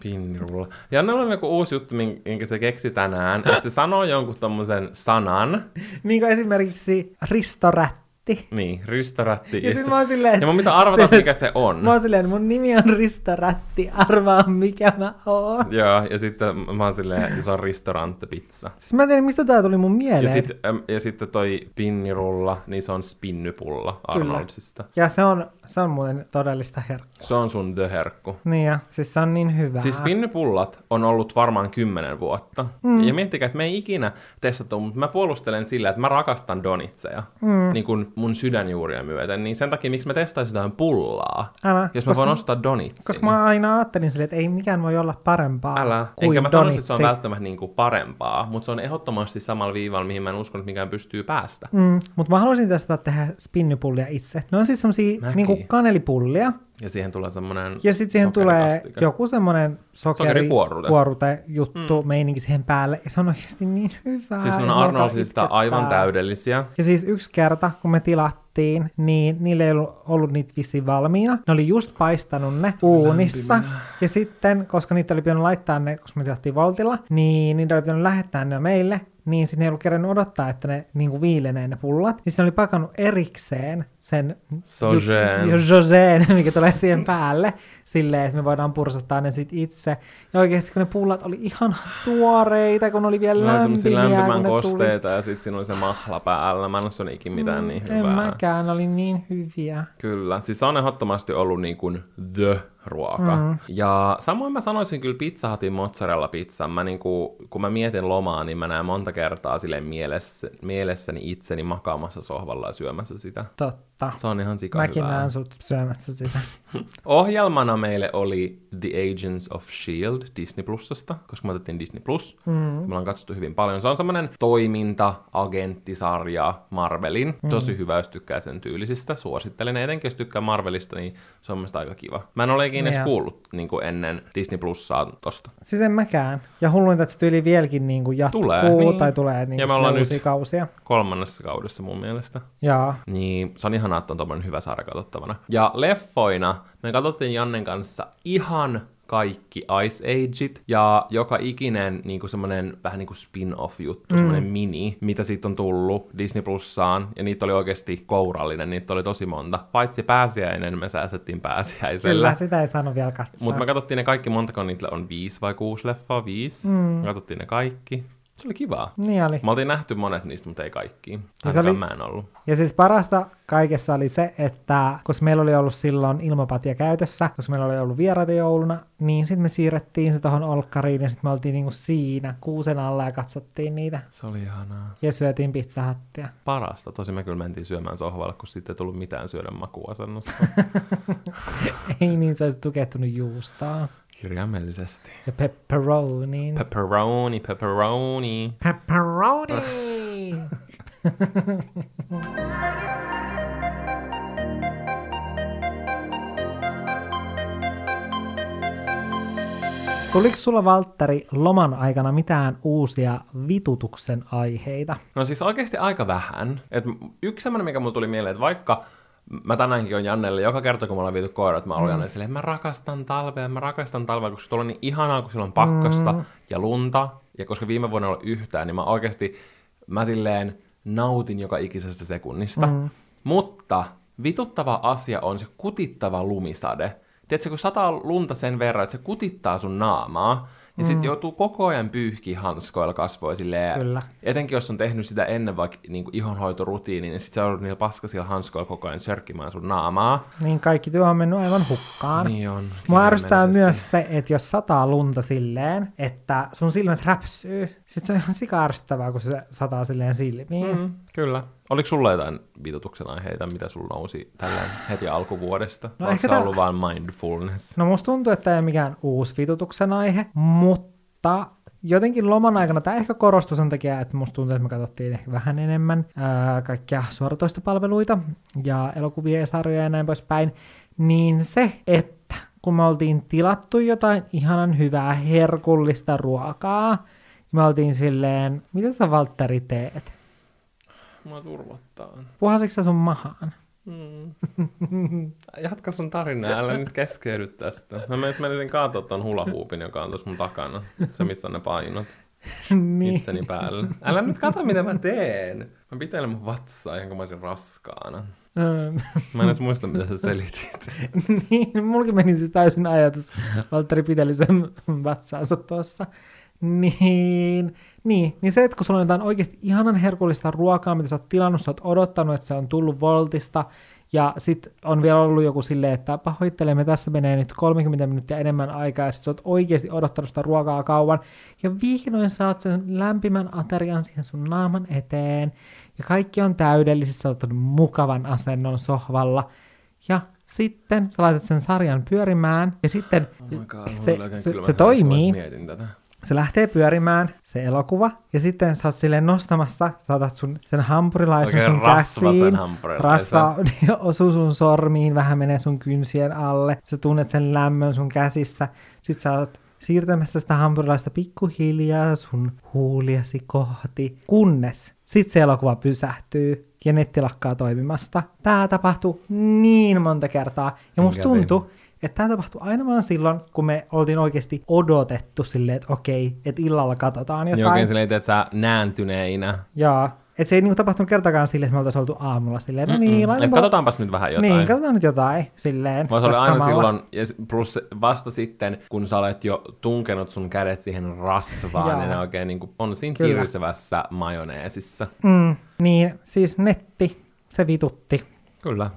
Pinnirulla. Ja ne on joku uusi juttu, minkä se keksi tänään, että se sanoo jonkun tommosen sanan. niin kuin esimerkiksi ristorätti. Niin, ristorätti. Ja sit mä oon silleen... Ja mun pitää arvata, silleen- mikä se on. Mä oon silleen, mun nimi on Ristorätti, arvaa mikä mä oon. Joo, ja sitten mä oon silleen, se on ristorante pizza. Siis mä en tiedä, mistä tää tuli mun mieleen. Ja, sit, ja sitten toi pinnirulla, niin se on spinnypulla Arnoldsista. ja se on, se on muuten todellista herkkua. Se on sun the herkku. Niin ja, siis se on niin hyvä. Siis spinnypullat on ollut varmaan kymmenen vuotta. Mm. Ja miettikää, että me ei ikinä testattu, mutta mä puolustelen sillä, että mä rakastan donitseja. Mm. Niin kuin mun sydänjuuria myöten. Niin sen takia, miksi mä testaisin jotain pullaa, Älä, jos mä voin ostaa donitsin. Koska mä aina ajattelin silleen, että ei mikään voi olla parempaa Älä. kuin Enkä mä sanoisi, että se on välttämättä niinku parempaa, mutta se on ehdottomasti samalla viivalla, mihin mä en usko, että mikään pystyy päästä. Mm, mutta mä haluaisin testata tehdä spinnipullia itse. Ne on siis semmosia niinku kanelipullia, Ja siihen tulee semmonen ja sitten siihen tulee joku semmonen sokeri, Sokerikuorrute. kuorute juttu, mm. meininki siihen päälle, ja se on oikeasti niin hyvää. Siis on Arnoldsista itkettää. aivan täydellisiä. Ja siis yksi kerta, kun me tilattiin, niin niillä ei ollut, niitä vissiin valmiina. Ne oli just paistanut ne uunissa. lämpimänä. Ja sitten, koska niitä oli pitänyt laittaa ne, koska me tilattiin Voltilla, niin niitä oli pitänyt lähettää ne meille. Niin sitten ne ei ollut kerännyt odottaa, että ne niin kuin viilenee ne pullat. Niin sitten ne oli pakannut erikseen sen joseen, mikä tulee siihen päälle, silleen, että me voidaan pursuttaa ne sit itse. Ja oikeasti kun ne pullat oli ihan tuoreita, kun oli vielä Ne oli semmosia lämpimiä, lämpimän ne tuli. kosteita ja sitten siinä oli se mahla päällä. Mä en ole ikinä mitään niin En hyvää. mäkään, ne oli niin hyviä. Kyllä, siis se on ehdottomasti ollut niin kuin the ruoka. Mm. Ja samoin mä sanoisin kyllä Pizza Hutin mozzarella pizzan. Mä niin kuin, kun mä mietin lomaa, niin mä näen monta kertaa silleen mielessä, mielessäni itseni makaamassa sohvalla ja syömässä sitä. Totta. Se on ihan sika Mäkin hyvää. näen sut syömässä sitä. Ohjelmana meille oli The Agents of S.H.I.E.L.D. Disney Plusasta, koska me otettiin Disney Plus. Mm. Me ollaan katsottu hyvin paljon. Se on semmoinen toiminta-agenttisarja Marvelin. Mm. Tosi hyvä, jos tykkää sen tyylisistä. Suosittelen. Etenkin jos tykkää Marvelista, niin se on mielestäni aika kiva. Mä en ole ikinä edes kuullut niin kuin ennen Disney Plussaa tosta. Siis en mäkään. Ja hulluinta, että se tyyli vieläkin niin kuin jatkuu Tulee, niin. tai tulee niin Ja me ollaan uusia nyt- kausia. Kolmannessa kaudessa mun mielestä. Jaa. Niin, se on ihanaa, että on tommonen hyvä sarja katsottavana. Ja leffoina me katsottiin Jannen kanssa ihan kaikki Ice Ageit ja joka ikinen niinku semmonen vähän niinku spin-off-juttu, mm. semmonen mini, mitä siitä on tullut Disney Plussaan, ja niitä oli oikeasti kourallinen, niitä oli tosi monta. Paitsi pääsiäinen, me säästettiin pääsiäisellä. Kyllä, sitä ei saanut vielä katsoa. Mutta me katsottiin ne kaikki, montako niitä on, viisi vai kuusi leffaa, viisi. Mm. Me katsottiin ne kaikki. Se oli kivaa. Niin oli. Me oltiin nähty monet niistä, mutta ei kaikki. se Ainakaan oli- mä en ollut. Ja siis parasta kaikessa oli se, että koska meillä oli ollut silloin ilmapatia käytössä, koska meillä oli ollut vieraita jouluna, niin sitten me siirrettiin se tuohon olkkariin ja sitten me oltiin niinku siinä kuusen alla ja katsottiin niitä Se oli ihanaa. ja syötiin pizzahattia. parasta. Tosi me kyllä mentiin syömään sohvalle, kun sitten ei tullut mitään syödä makuasennossa. Ei niin, se olisi tukehtunut juustaa. Kirjaimellisesti. Ja pepperoni. Pepperoni, pepperoni. pepperoni! Tuliko sulla, Valtteri, loman aikana mitään uusia vitutuksen aiheita? No siis oikeasti aika vähän. Et yksi semmoinen, mikä mulle tuli mieleen, että vaikka mä tänäänkin on Jannelle joka kerta, kun me ollaan viety koirat, mä olen mm. Jannelle silleen, mä rakastan talvea, mä rakastan talvea, koska tuolla on niin ihanaa, kun siellä on pakkasta mm. ja lunta. Ja koska viime vuonna ei ollut yhtään, niin mä oikeasti, mä silleen nautin joka ikisestä sekunnista. Mm. Mutta vituttava asia on se kutittava lumisade. Tiedätkö, kun sataa lunta sen verran, että se kutittaa sun naamaa, niin mm. sit joutuu koko ajan pyyhkiä hanskoilla kasvoja silleen. Kyllä. Etenkin jos on tehnyt sitä ennen vaikka niin ihonhoitorutiiniin, niin sit sä joudut niillä paskasilla hanskoilla koko ajan sörkkimään sun naamaa. Niin kaikki työ on mennyt aivan hukkaan. Niin on. Mua ärsyttää myös se, että jos sataa lunta silleen, että sun silmät räpsyy, sit se on ihan sika ärsyttävää, kun se sataa silleen silmiin. Mm. Kyllä. Oliko sulla jotain vitutuksen aiheita, mitä sulla nousi tällä heti alkuvuodesta? No Onko ehkä ollut vain mindfulness? No musta tuntuu, että ei ole mikään uusi vitutuksen aihe, mutta jotenkin loman aikana tämä ehkä korostui sen takia, että musta tuntuu, että me katsottiin ehkä vähän enemmän ää, kaikkia suoratoistopalveluita ja elokuvia ja sarjoja ja näin poispäin, niin se, että kun me oltiin tilattu jotain ihanan hyvää herkullista ruokaa, me oltiin silleen, mitä sä Valtteri teet? Mua turvottaa. Puhasitko sä sun mahaan? Mm. Jatka sun tarinaa, älä nyt keskeydy tästä. Mä menisin, menisin kaatua ton hulahuupin, joka on tuossa mun takana. Se, missä on ne painot niin. itseni päälle. Älä nyt kato, mitä mä teen. Mä pitelen mun vatsaa ihan kun mä olisin raskaana. Öö, Mä en edes muista, mitä sä selitit. niin, mulkin meni siis täysin ajatus. Valtteri piteli sen vatsaansa tuossa. Niin, niin, niin se, että kun sulla on jotain oikeasti ihanan herkullista ruokaa, mitä sä oot tilannut, sä oot odottanut, että se on tullut Voltista, ja sit on vielä ollut joku silleen, että pahoittelemme, tässä menee nyt 30 minuuttia enemmän aikaa, ja sit sä oot oikeasti odottanut sitä ruokaa kauan, ja vihdoin saat sen lämpimän aterian siihen sun naaman eteen, ja kaikki on täydellisesti, sä oot mukavan asennon sohvalla, ja sitten sä laitat sen sarjan pyörimään, ja sitten Oh god, se, se, se mä toimii, Mietin tätä. Se lähtee pyörimään, se elokuva, ja sitten sä oot silleen nostamassa, sä otat sun, sen hampurilaisen Oikein sun käsiin, rasva osuu sun sormiin, vähän menee sun kynsien alle, sä tunnet sen lämmön sun käsissä, sit sä oot siirtämässä sitä hampurilaista pikkuhiljaa sun huuliasi kohti, kunnes sit se elokuva pysähtyy ja netti lakkaa toimimasta. Tää tapahtuu niin monta kertaa, ja musta Kävi. Että tämä tapahtui aina vaan silloin, kun me oltiin oikeasti odotettu silleen, että okei, että illalla katsotaan Niin jotain. oikein silleen, että sä nääntyneinä. Jaa. Että se ei niinku tapahtunut kertakaan silleen, että me oltaisiin oltu aamulla silleen, no niin, Et laitaanpa- katsotaanpas nyt vähän jotain. Niin, katsotaan nyt jotain silleen. Vaan se oli aina samalla. silloin, ja plus vasta sitten, kun sä olet jo tunkenut sun kädet siihen rasvaan, Joo. niin ne oikein niin kuin on siinä Kyllä. kirsevässä majoneesissa. Mm, niin, siis netti, se vitutti. Kyllä.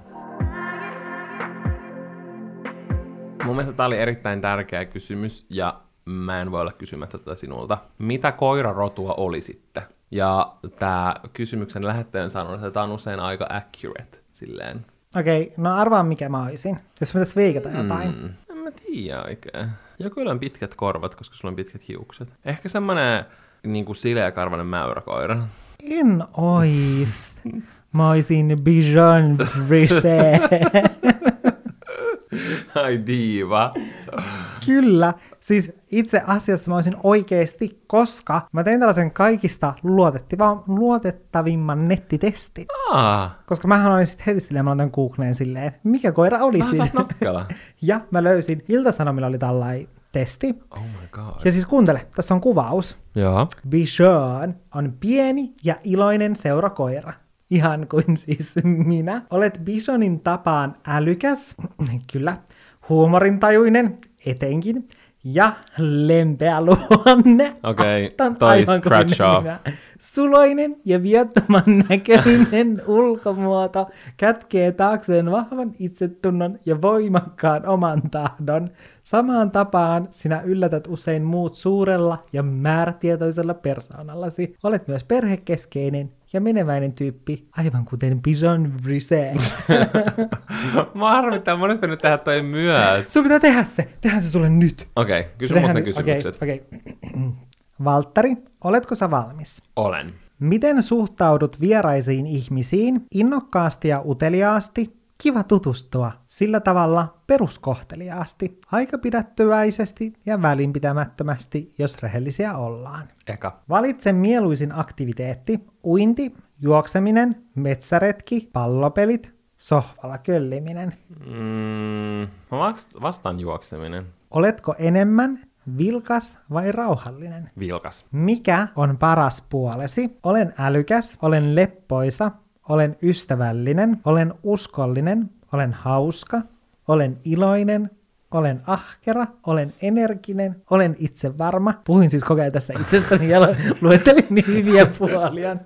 Mun mielestä tämä oli erittäin tärkeä kysymys, ja mä en voi olla kysymättä tätä sinulta. Mitä koirarotua olisitte? Ja tämä kysymyksen lähettäjä sanoi, että tämä on usein aika accurate, silleen. Okei, no arvaa mikä mä olisin, jos pitäisi veikata jotain. Mm, en mä tiedä oikein. Joku on pitkät korvat, koska sulla on pitkät hiukset. Ehkä semmonen niinku sileäkarvainen mäyräkoira. En ois. Mä oisin Bijon Brise. Ai diiva. Kyllä. Siis itse asiassa mä olisin oikeesti, koska mä tein tällaisen kaikista luotettavimman, luotettavimman nettitestin. Ah, Koska mähän olin sitten heti silleen, mä laitan Googleen silleen, mikä koira vähän saas nokkela. ja mä löysin, Ilta-Sanomilla oli tällainen testi. Oh my god. Ja siis kuuntele, tässä on kuvaus. Joo. Bichon on pieni ja iloinen seurakoira. Ihan kuin siis minä. Olet Bichonin tapaan älykäs, kyllä, huumorintajuinen, etenkin, ja lempeä luonne. Okei, on toi scratch off. minä. Suloinen ja viattoman näköinen ulkomuoto kätkee taakseen vahvan itsetunnon ja voimakkaan oman tahdon. Samaan tapaan sinä yllätät usein muut suurella ja määrätietoisella persoonallasi. Olet myös perhekeskeinen ja meneväinen tyyppi, aivan kuten Bijon Brise. Mä harmittaa, olisi pitänyt tehdä toi myös. Sun pitää tehdä se. Tehdään se sulle nyt. Okei, okay, kysy tehdään ne kysymykset. Okei, okei. Valtteri, oletko sä valmis? Olen. Miten suhtaudut vieraisiin ihmisiin? Innokkaasti ja uteliaasti? Kiva tutustua. Sillä tavalla peruskohteliaasti. Aika pidättyväisesti ja välinpitämättömästi, jos rehellisiä ollaan. Eka. Valitse mieluisin aktiviteetti. Uinti, juokseminen, metsäretki, pallopelit, sohvalla kölliminen. Mm, vastaan juokseminen. Oletko enemmän vilkas vai rauhallinen? Vilkas. Mikä on paras puolesi? Olen älykäs, olen leppoisa, olen ystävällinen, olen uskollinen, olen hauska, olen iloinen, olen ahkera, olen energinen, olen itsevarma. Puhuin siis koko ajan tässä itsestäni ja luettelin niin hyviä puolia.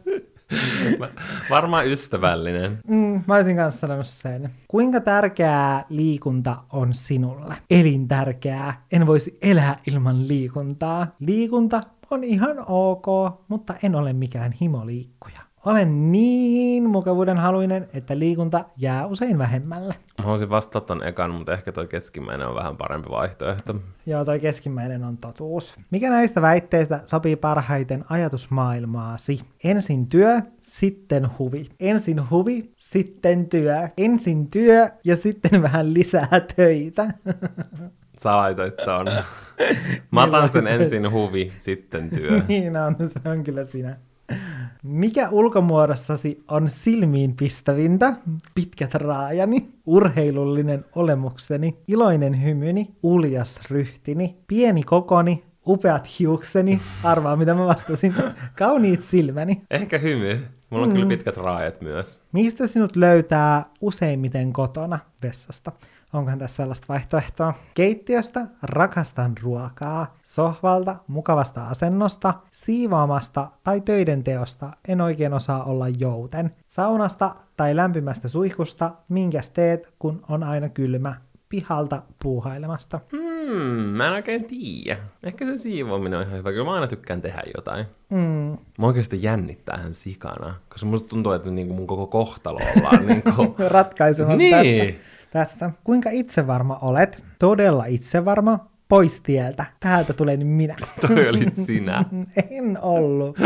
Varmaan ystävällinen. Mm, mä olisin kanssa sanonut sen. Kuinka tärkeää liikunta on sinulle? Elintärkeää. En voisi elää ilman liikuntaa. Liikunta on ihan ok, mutta en ole mikään himoliikkuja. Olen niin mukavuuden haluinen, että liikunta jää usein vähemmälle. Mä haluaisin vastata ton ekan, mutta ehkä toi keskimmäinen on vähän parempi vaihtoehto. Joo, toi keskimmäinen on totuus. Mikä näistä väitteistä sopii parhaiten ajatusmaailmaasi? Ensin työ, sitten huvi. Ensin huvi, sitten työ. Ensin työ ja sitten vähän lisää töitä. Sä laitoit ton. Mä otan sen ensin huvi, sitten työ. niin on, se on kyllä sinä. Mikä ulkomuodossasi on silmiin pistävintä? Pitkät raajani, urheilullinen olemukseni, iloinen hymyni, uljas ryhtini, pieni kokoni, upeat hiukseni, arvaa mitä mä vastasin, kauniit silmäni. Ehkä hymy. Mulla on mm. kyllä pitkät raajat myös. Mistä sinut löytää useimmiten kotona vessasta? Onkohan tässä sellaista vaihtoehtoa? Keittiöstä rakastan ruokaa, sohvalta mukavasta asennosta, siivoamasta tai töiden teosta en oikein osaa olla jouten. Saunasta tai lämpimästä suihkusta, minkäs teet, kun on aina kylmä, pihalta puuhailemasta. Hmm, mä en oikein tiedä. Ehkä se siivoaminen on ihan hyvä. Kyllä mä aina tykkään tehdä jotain. Mm. Mä oikeasti jännittää ihan sikana. Koska musta tuntuu, että niinku mun koko kohtalo ollaan niinku... ratkaisemassa niin. tästä. Tästä. Kuinka itsevarma olet? Todella itsevarma. Pois tieltä. Täältä tulee nyt minä. Toi olit sinä. en ollut.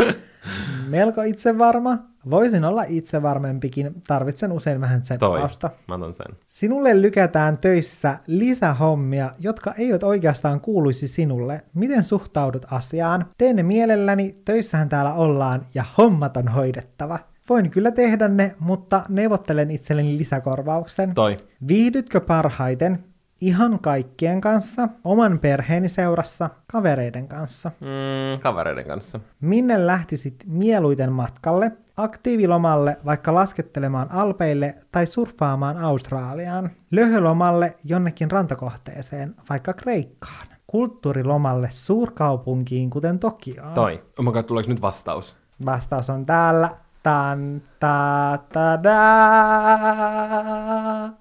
Melko itsevarma. Voisin olla itsevarmempikin. Tarvitsen usein vähän tseppausta. Toi, mä otan sen. Sinulle lykätään töissä lisähommia, jotka eivät oikeastaan kuuluisi sinulle. Miten suhtaudut asiaan? Teen ne mielelläni, töissähän täällä ollaan ja hommat on hoidettava. Voin kyllä tehdä ne, mutta neuvottelen itselleni lisäkorvauksen. Toi. Viihdytkö parhaiten ihan kaikkien kanssa, oman perheeni seurassa, kavereiden kanssa? Mm, kavereiden kanssa. Minne lähtisit mieluiten matkalle? Aktiivilomalle vaikka laskettelemaan Alpeille tai surffaamaan Australiaan. Löhölomalle jonnekin rantakohteeseen, vaikka Kreikkaan. Kulttuurilomalle suurkaupunkiin, kuten Tokioon. Toi. Oh my god, tuleeko nyt vastaus? Vastaus on täällä. Tan, ta, ta, da.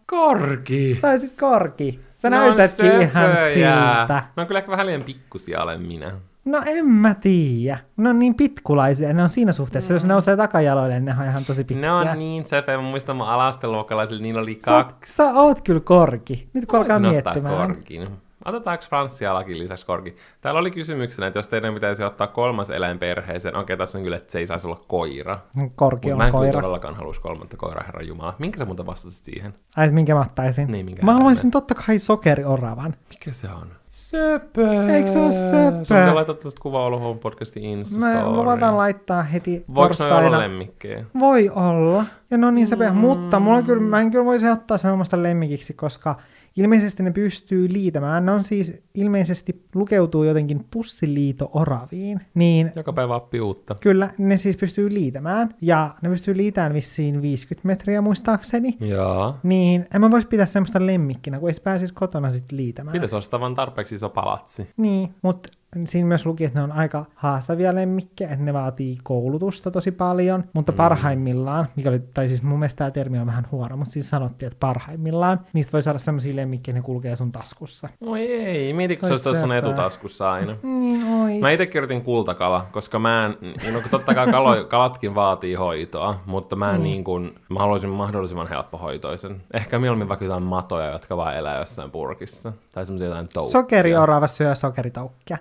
Korki! Saisit korki. Sä Ne on näytätkin ihan söpöjä. siltä. Ne on kyllä ehkä vähän liian pikkusia olen minä. No en mä tiedä. Ne on niin pitkulaisia. Ne on siinä suhteessa. Jos ne nousee takajaloille, ne on ihan tosi pitkiä. Ne on niin söpöjä. Mä muistan mun alasteluokkalaisilla, niillä oli sä, kaksi. sä oot kyllä korki. Nyt kun alkaa miettimään. korkin. Otetaanko Franssia lakin lisäksi korki? Täällä oli kysymyksenä, että jos teidän pitäisi ottaa kolmas eläin perheeseen, okei, tässä on kyllä, että se ei saisi olla koira. Korki Mutta on mä en koira. todellakaan haluaisi kolmatta koiraa, herra Jumala. Minkä sä muuten vastasit siihen? Ai, minkä mä ottaisin? Niin, minkä mä haluaisin totta kai sokerioravan. Mikä se on? Söpö! Eikö se oo söpö? Sun pitää laittaa tuosta kuva Olohuon podcastin Mä Instastoriin. luvataan laittaa heti Voiko ne olla lemmikkejä? Voi olla. Ja no niin sepä, mm. mutta mulla kyllä, mä en kyllä voisi ottaa sen omasta lemmikiksi, koska ilmeisesti ne pystyy liitämään. Ne on siis ilmeisesti lukeutuu jotenkin pussiliito-oraviin. Niin Joka päivä oppii uutta. kyllä, ne siis pystyy liitämään. Ja ne pystyy liitämään vissiin 50 metriä muistaakseni. Joo. Niin, en mä voisi pitää semmoista lemmikkinä, kun ei se pääsisi kotona sitten liitämään. Pitäisi ostaa vaan tarpeeksi iso palatsi. Niin, mutta siinä myös luki, että ne on aika haastavia lemmikkejä, että ne vaatii koulutusta tosi paljon, mutta Mm. parhaimmillaan, mikä oli, tai siis mun mielestä tämä termi on vähän huono, mutta siis sanottiin, että parhaimmillaan niistä voi saada semmoisia lemmikkejä, ne kulkee sun taskussa. Oi ei, mietitkö Se se olisi sun etutaskussa aina? Niin ois. Mä itse kirjoitin kultakala, koska mä en, no kun totta kai kalo, kalatkin vaatii hoitoa, mutta mä en Mm. niin kuin, mä haluaisin mahdollisimman helppohoitoisen. Ehkä mieluummin vaikka jotain matoja, jotka vaan elää jossain purkissa. Tai semmoisia jotain toukkia. Sokeriorava syö sokeritoukkia.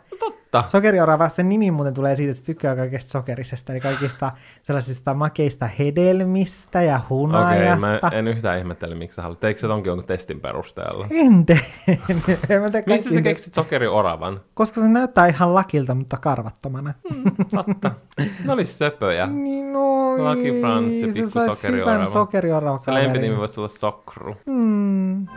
Totta. Sokeriorava, sen nimi muuten tulee siitä, että se tykkää kaikesta sokerisesta, eli kaikista sellaisista makeista hedelmistä ja Okei, hunajasta. okay, mä en yhtään ihmettele, miksi sä haluat. Teikö se tonkin jonkun testin perusteella? En tee Mistä sä keksit sokerioravan? Koska se näyttää ihan lakilta, mutta karvattomana. Totta. Ne oli söpöjä. Niin oi, Lucky Frans ja se pikku sokeriorava. hyvän sokeriorava Se lempinimi voisi olla Sokru. Hmm.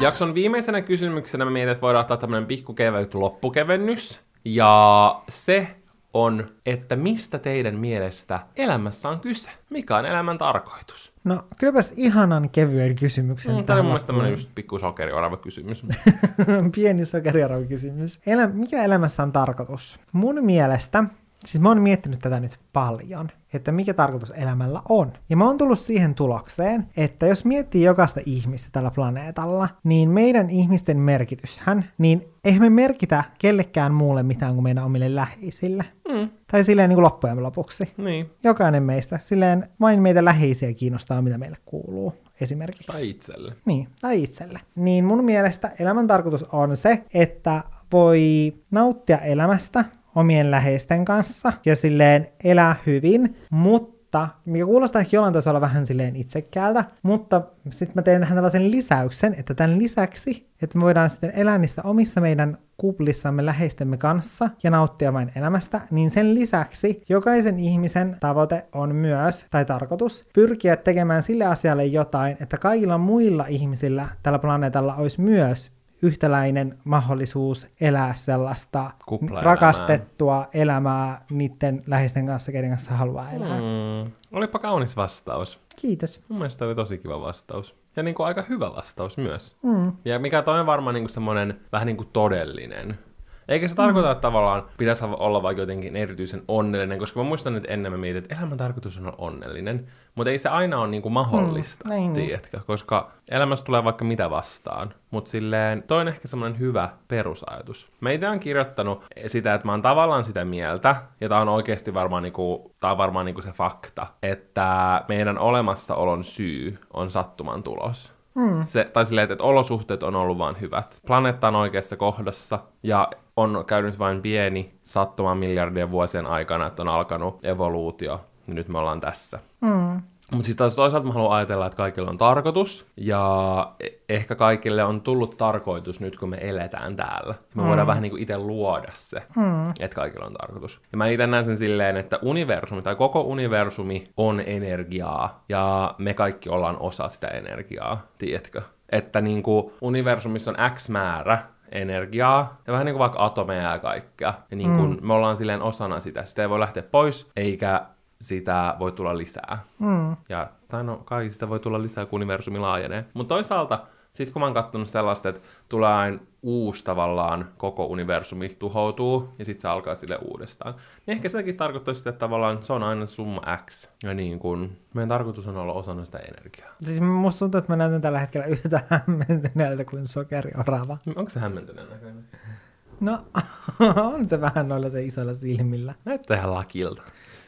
Jakson viimeisenä kysymyksenä mä mietin, että voidaan ottaa tämmönen pikku kevyt loppukevennys. Ja se on, että mistä teidän mielestä elämässä on kyse? Mikä on elämän tarkoitus? No, kylläpäs ihanan kevyen kysymyksen Mm, Tämä on mun loppuun. just pikku sokeriorava kysymys. Pieni sokeriorava kysymys. Elä, mikä elämässä on tarkoitus? Mun mielestä, siis mä oon miettinyt tätä nyt paljon, että mikä tarkoitus elämällä on. Ja mä oon tullut siihen tulokseen, että jos miettii jokaista ihmistä tällä planeetalla, niin meidän ihmisten merkityshän, niin eihän me merkitä kellekään muulle mitään kuin meidän omille läheisille. Mm, Tai silleen niin kuin loppujen lopuksi. niin. Jokainen meistä. Silleen vain meitä läheisiä kiinnostaa, mitä meille kuuluu esimerkiksi. Tai itselle. Niin, tai itselle. Niin mun mielestä elämän tarkoitus on se, että voi nauttia elämästä omien läheisten kanssa ja silleen elää hyvin, mutta mikä kuulostaa ehkä jollain tasolla vähän silleen itsekkäältä, mutta sitten mä teen tähän tällaisen lisäyksen, että tämän lisäksi, että me voidaan sitten elää niistä omissa meidän kuplissamme läheistemme kanssa ja nauttia vain elämästä, niin sen lisäksi jokaisen ihmisen tavoite on myös, tai tarkoitus, pyrkiä tekemään sille asialle jotain, että kaikilla muilla ihmisillä tällä planeetalla olisi myös yhtäläinen mahdollisuus elää sellaista Kuplaelämää. rakastettua elämää niiden läheisten kanssa, keiden kanssa haluaa elää. Mm. Mm, olipa kaunis vastaus. Kiitos. Mun mielestä oli tosi kiva vastaus. Ja niin kuin aika hyvä vastaus myös. Mm. Ja mikä toi on varmaan niin kuin semmoinen vähän niin kuin todellinen. Eikä se tarkoita, että tavallaan pitäisi olla vaikka jotenkin erityisen onnellinen, koska mä muistan, että ennen mä mietin, että elämän tarkoitus on olla onnellinen. Mutta ei se aina ole niinku mahdollista, Mm, näin. tiedätkö? Koska elämässä tulee vaikka mitä vastaan. Mutta silleen, toi on ehkä semmoinen hyvä perusajatus. Mä itse olen kirjoittanut sitä, että mä oon tavallaan sitä mieltä, ja tää on oikeasti varmaan, niinku, tää on varmaan niinku se fakta, että meidän olemassaolon syy on sattuman tulos. Mm. Se, tai silleen, että, olosuhteet on ollut vaan hyvät. Planeetta on oikeassa kohdassa ja on käynyt vain pieni sattuma miljardien vuosien aikana, että on alkanut evoluutio. Nyt me ollaan tässä. Mm. Mutta siis taas toisaalta mä haluan ajatella, että kaikilla on tarkoitus, ja e- ehkä kaikille on tullut tarkoitus nyt, kun me eletään täällä. Me mm. voidaan vähän niin kuin itse luoda se, mm. että kaikilla on tarkoitus. Ja mä itse näen sen silleen, että universumi tai koko universumi on energiaa, ja me kaikki ollaan osa sitä energiaa, tiedätkö? Että niin kuin universumissa on X määrä energiaa, ja vähän niin kuin vaikka atomeja ja kaikkea. Ja niin kuin mm. me ollaan silleen osana sitä. Sitä ei voi lähteä pois, eikä sitä voi tulla lisää. Mm. Ja, tai no, kai sitä voi tulla lisää, kun universumi laajenee. Mutta toisaalta, sitten kun mä oon katsonut sellaista, että tulee aina uusi tavallaan, koko universumi tuhoutuu, ja sitten se alkaa sille uudestaan. Niin ehkä sitäkin tarkoittaa sitä, että tavallaan se on aina summa X. Ja niin kun, meidän tarkoitus on olla osana sitä energiaa. Siis musta tuntuu, että mä näytän tällä hetkellä yhtä hämmentyneeltä kuin sokeriorava. Onko se hämmentyneen näköinen? No, on se vähän noilla se isoilla silmillä. Näyttää ihan lakilta.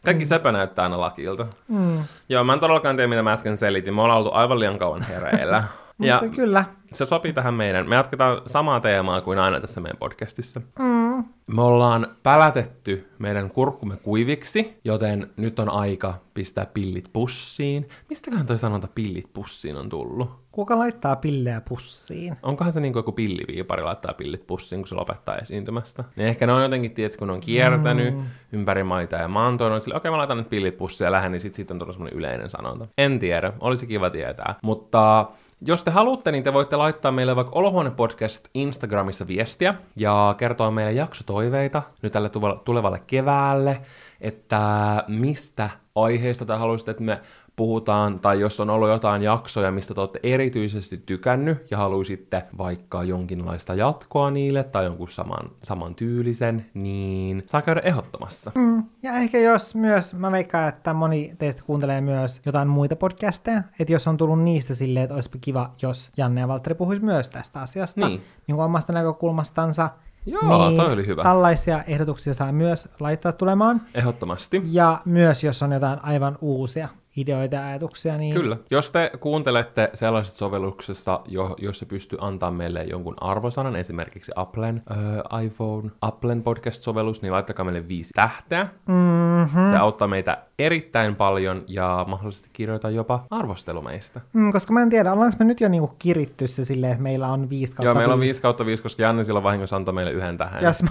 Kaikki mm. sepä näyttää aina lakilta. Mm. Joo, mä en todellakaan tiedä, mitä mä äsken selitin. Me ollaan oltu aivan liian kauan hereillä. ja Mutta kyllä. se sopii tähän meidän. Me jatketaan samaa teemaa kuin aina tässä meidän podcastissa. Mm. Me ollaan pälätetty meidän kurkkumme kuiviksi, joten nyt on aika pistää pillit pussiin. Mistäköhän toi sanonta pillit pussiin on tullut? Kuka laittaa pillejä pussiin? Onkohan se niin kuin joku pilliviipari laittaa pillit pussiin, kun se lopettaa esiintymästä? Niin ehkä ne on jotenkin, tiedätkö, kun on kiertänyt mm. ympäri maita ja maantoon, on sille, okei mä laitan nyt pillit pussiin ja lähden, niin sit siitä on tullut semmoinen yleinen sanonta. En tiedä, olisi kiva tietää. Mutta jos te haluatte, niin te voitte laittaa meille vaikka Olohuone Podcast Instagramissa viestiä ja kertoa meille jaksotoiveita nyt tälle tulevalle keväälle, että mistä aiheista te haluaisitte, että me puhutaan, tai jos on ollut jotain jaksoja, mistä te olette erityisesti tykännyt ja haluaisitte vaikka jonkinlaista jatkoa niille tai jonkun saman, saman tyylisen, niin saa käydä ehdottamassa. Mm. Ja ehkä jos myös, mä veikkaan, että moni teistä kuuntelee myös jotain muita podcasteja, että jos on tullut niistä silleen, että olisipa kiva, jos Janne ja Valtteri puhuisi myös tästä asiasta, Niin. niin kuin omasta näkökulmastansa, Joo, niin toi oli hyvä. tällaisia ehdotuksia saa myös laittaa tulemaan. Ehdottomasti. Ja myös, jos on jotain aivan uusia ideoita ja ajatuksia, niin Kyllä. Jos te kuuntelette sellaisessa sovelluksessa, jo, jossa pystyy antaa meille jonkun arvosanan, esimerkiksi Applen äh, iPhone, Applen podcast-sovellus, niin laittakaa meille viisi tähteä. Mm-hmm. Se auttaa meitä erittäin paljon ja mahdollisesti kirjoita jopa arvostelu meistä. Mm, koska mä en tiedä, ollaanko me nyt jo niinku kiritty se silleen, että meillä on 5 kautta Joo, meillä on 5. 5 kautta 5, koska Janne silloin vahingossa antoi meille yhden tähän. Jos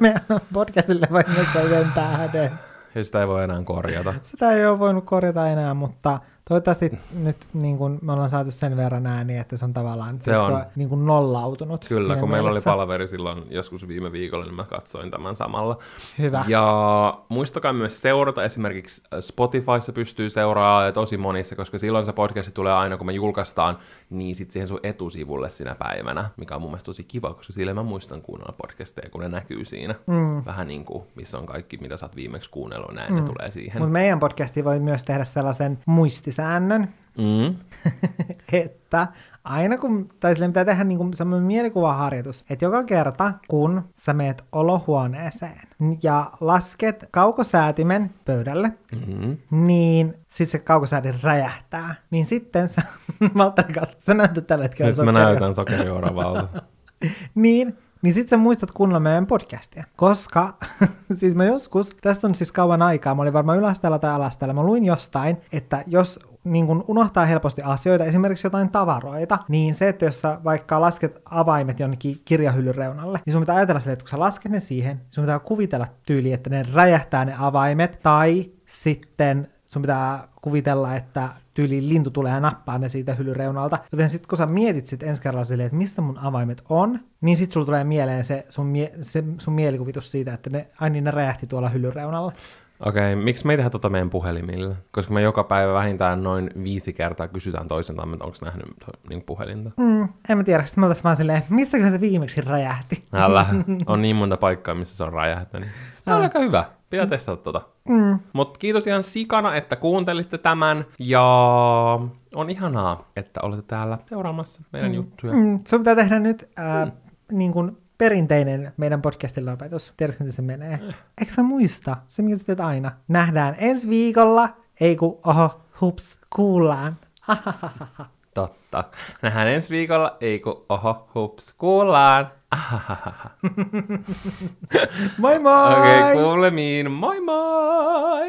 meidän podcastille vahingossa yhden tähden. Ja sitä ei voi enää korjata. Sitä ei ole voinut korjata enää, mutta toivottavasti nyt niin kun me ollaan saatu sen verran ääniä, että se on tavallaan Se on. niin kun nollautunut. Kyllä, kun meillä oli mielessä. palaveri silloin joskus viime viikolla, niin mä katsoin tämän samalla. Hyvä. Ja muistakaa myös seurata, esimerkiksi Spotifyssa pystyy seuraamaan ja tosi monissa, koska silloin se podcast tulee aina, kun me julkaistaan, niin sitten siihen sun etusivulle sinä päivänä, mikä on mun mielestä tosi kiva, koska sille mä muistan kuunnella podcasteja, kun ne näkyy siinä. Mm. Vähän niin kuin, missä on kaikki, mitä sä oot viimeksi kuunnellut, näin mm. ne tulee siihen. Mutta meidän podcasti voi myös tehdä sellaisen muistisäännön, Mm. että aina kun, tai sille pitää tehdä niin semmoinen mielikuvaharjoitus, että joka kerta kun sä meet olohuoneeseen ja lasket kaukosäätimen pöydälle, Mm-hmm. niin sitten se kaukosäädin räjähtää. Niin sitten sä, Valtteri, sä näytät tällä hetkellä Nyt mä näytän sokerioravalta. Niin, niin sit sä muistat kuunnella meidän podcastia. Koska, siis mä joskus, tästä on siis kauan aikaa, mä olin varmaan yläasteella tai alasteella, mä luin jostain, että jos niin kun unohtaa helposti asioita, esimerkiksi jotain tavaroita, niin se, että jos sä vaikka lasket avaimet jonnekin kirjahyllyn reunalle, niin sun pitää ajatella sille, että kun sä lasket ne siihen, sun pitää kuvitella tyyli, että ne räjähtää ne avaimet, tai sitten sun pitää kuvitella, että tyyli lintu tulee ja nappaa ne siitä hyllyreunalta. Joten sitten kun sä mietit sit ensi kerralla silleen, että mistä mun avaimet on, niin sitten sulla tulee mieleen se sun, mie- se sun mielikuvitus siitä, että ne, ai niin ne räjähti tuolla hyllyreunalla. Okei, okay, miksi me ei tehdä tota meidän puhelimilla? Koska me joka päivä vähintään noin viisi kertaa kysytään toiseltaan, että onko nähnyt niin puhelinta. Mm, en mä tiedä, sitten me oltaisiin vaan silleen, missäkö se viimeksi räjähti? Älä, on niin monta paikkaa, missä se on räjähtänyt. Tämä on aika hyvä. Pitää testata tota. Mm. Mutta kiitos ihan sikana, että kuuntelitte tämän. Ja on ihanaa, että olette täällä seuraamassa meidän mm. juttuja. Mm, sun pitää tehdä nyt äh, mm. niin kuin perinteinen meidän podcastin lopetus. Tiedätkö, miten se menee? Eh. Eikö sä muista? Se, mikä sä teet aina. Nähdään ensi viikolla. Ei kun, oho, hups, kuullaan. Totta. Nähdään ensi viikolla. Ei kun, oho, hups, kuullaan. moi moi! Okei, okay, kuulemiin. Moi moi!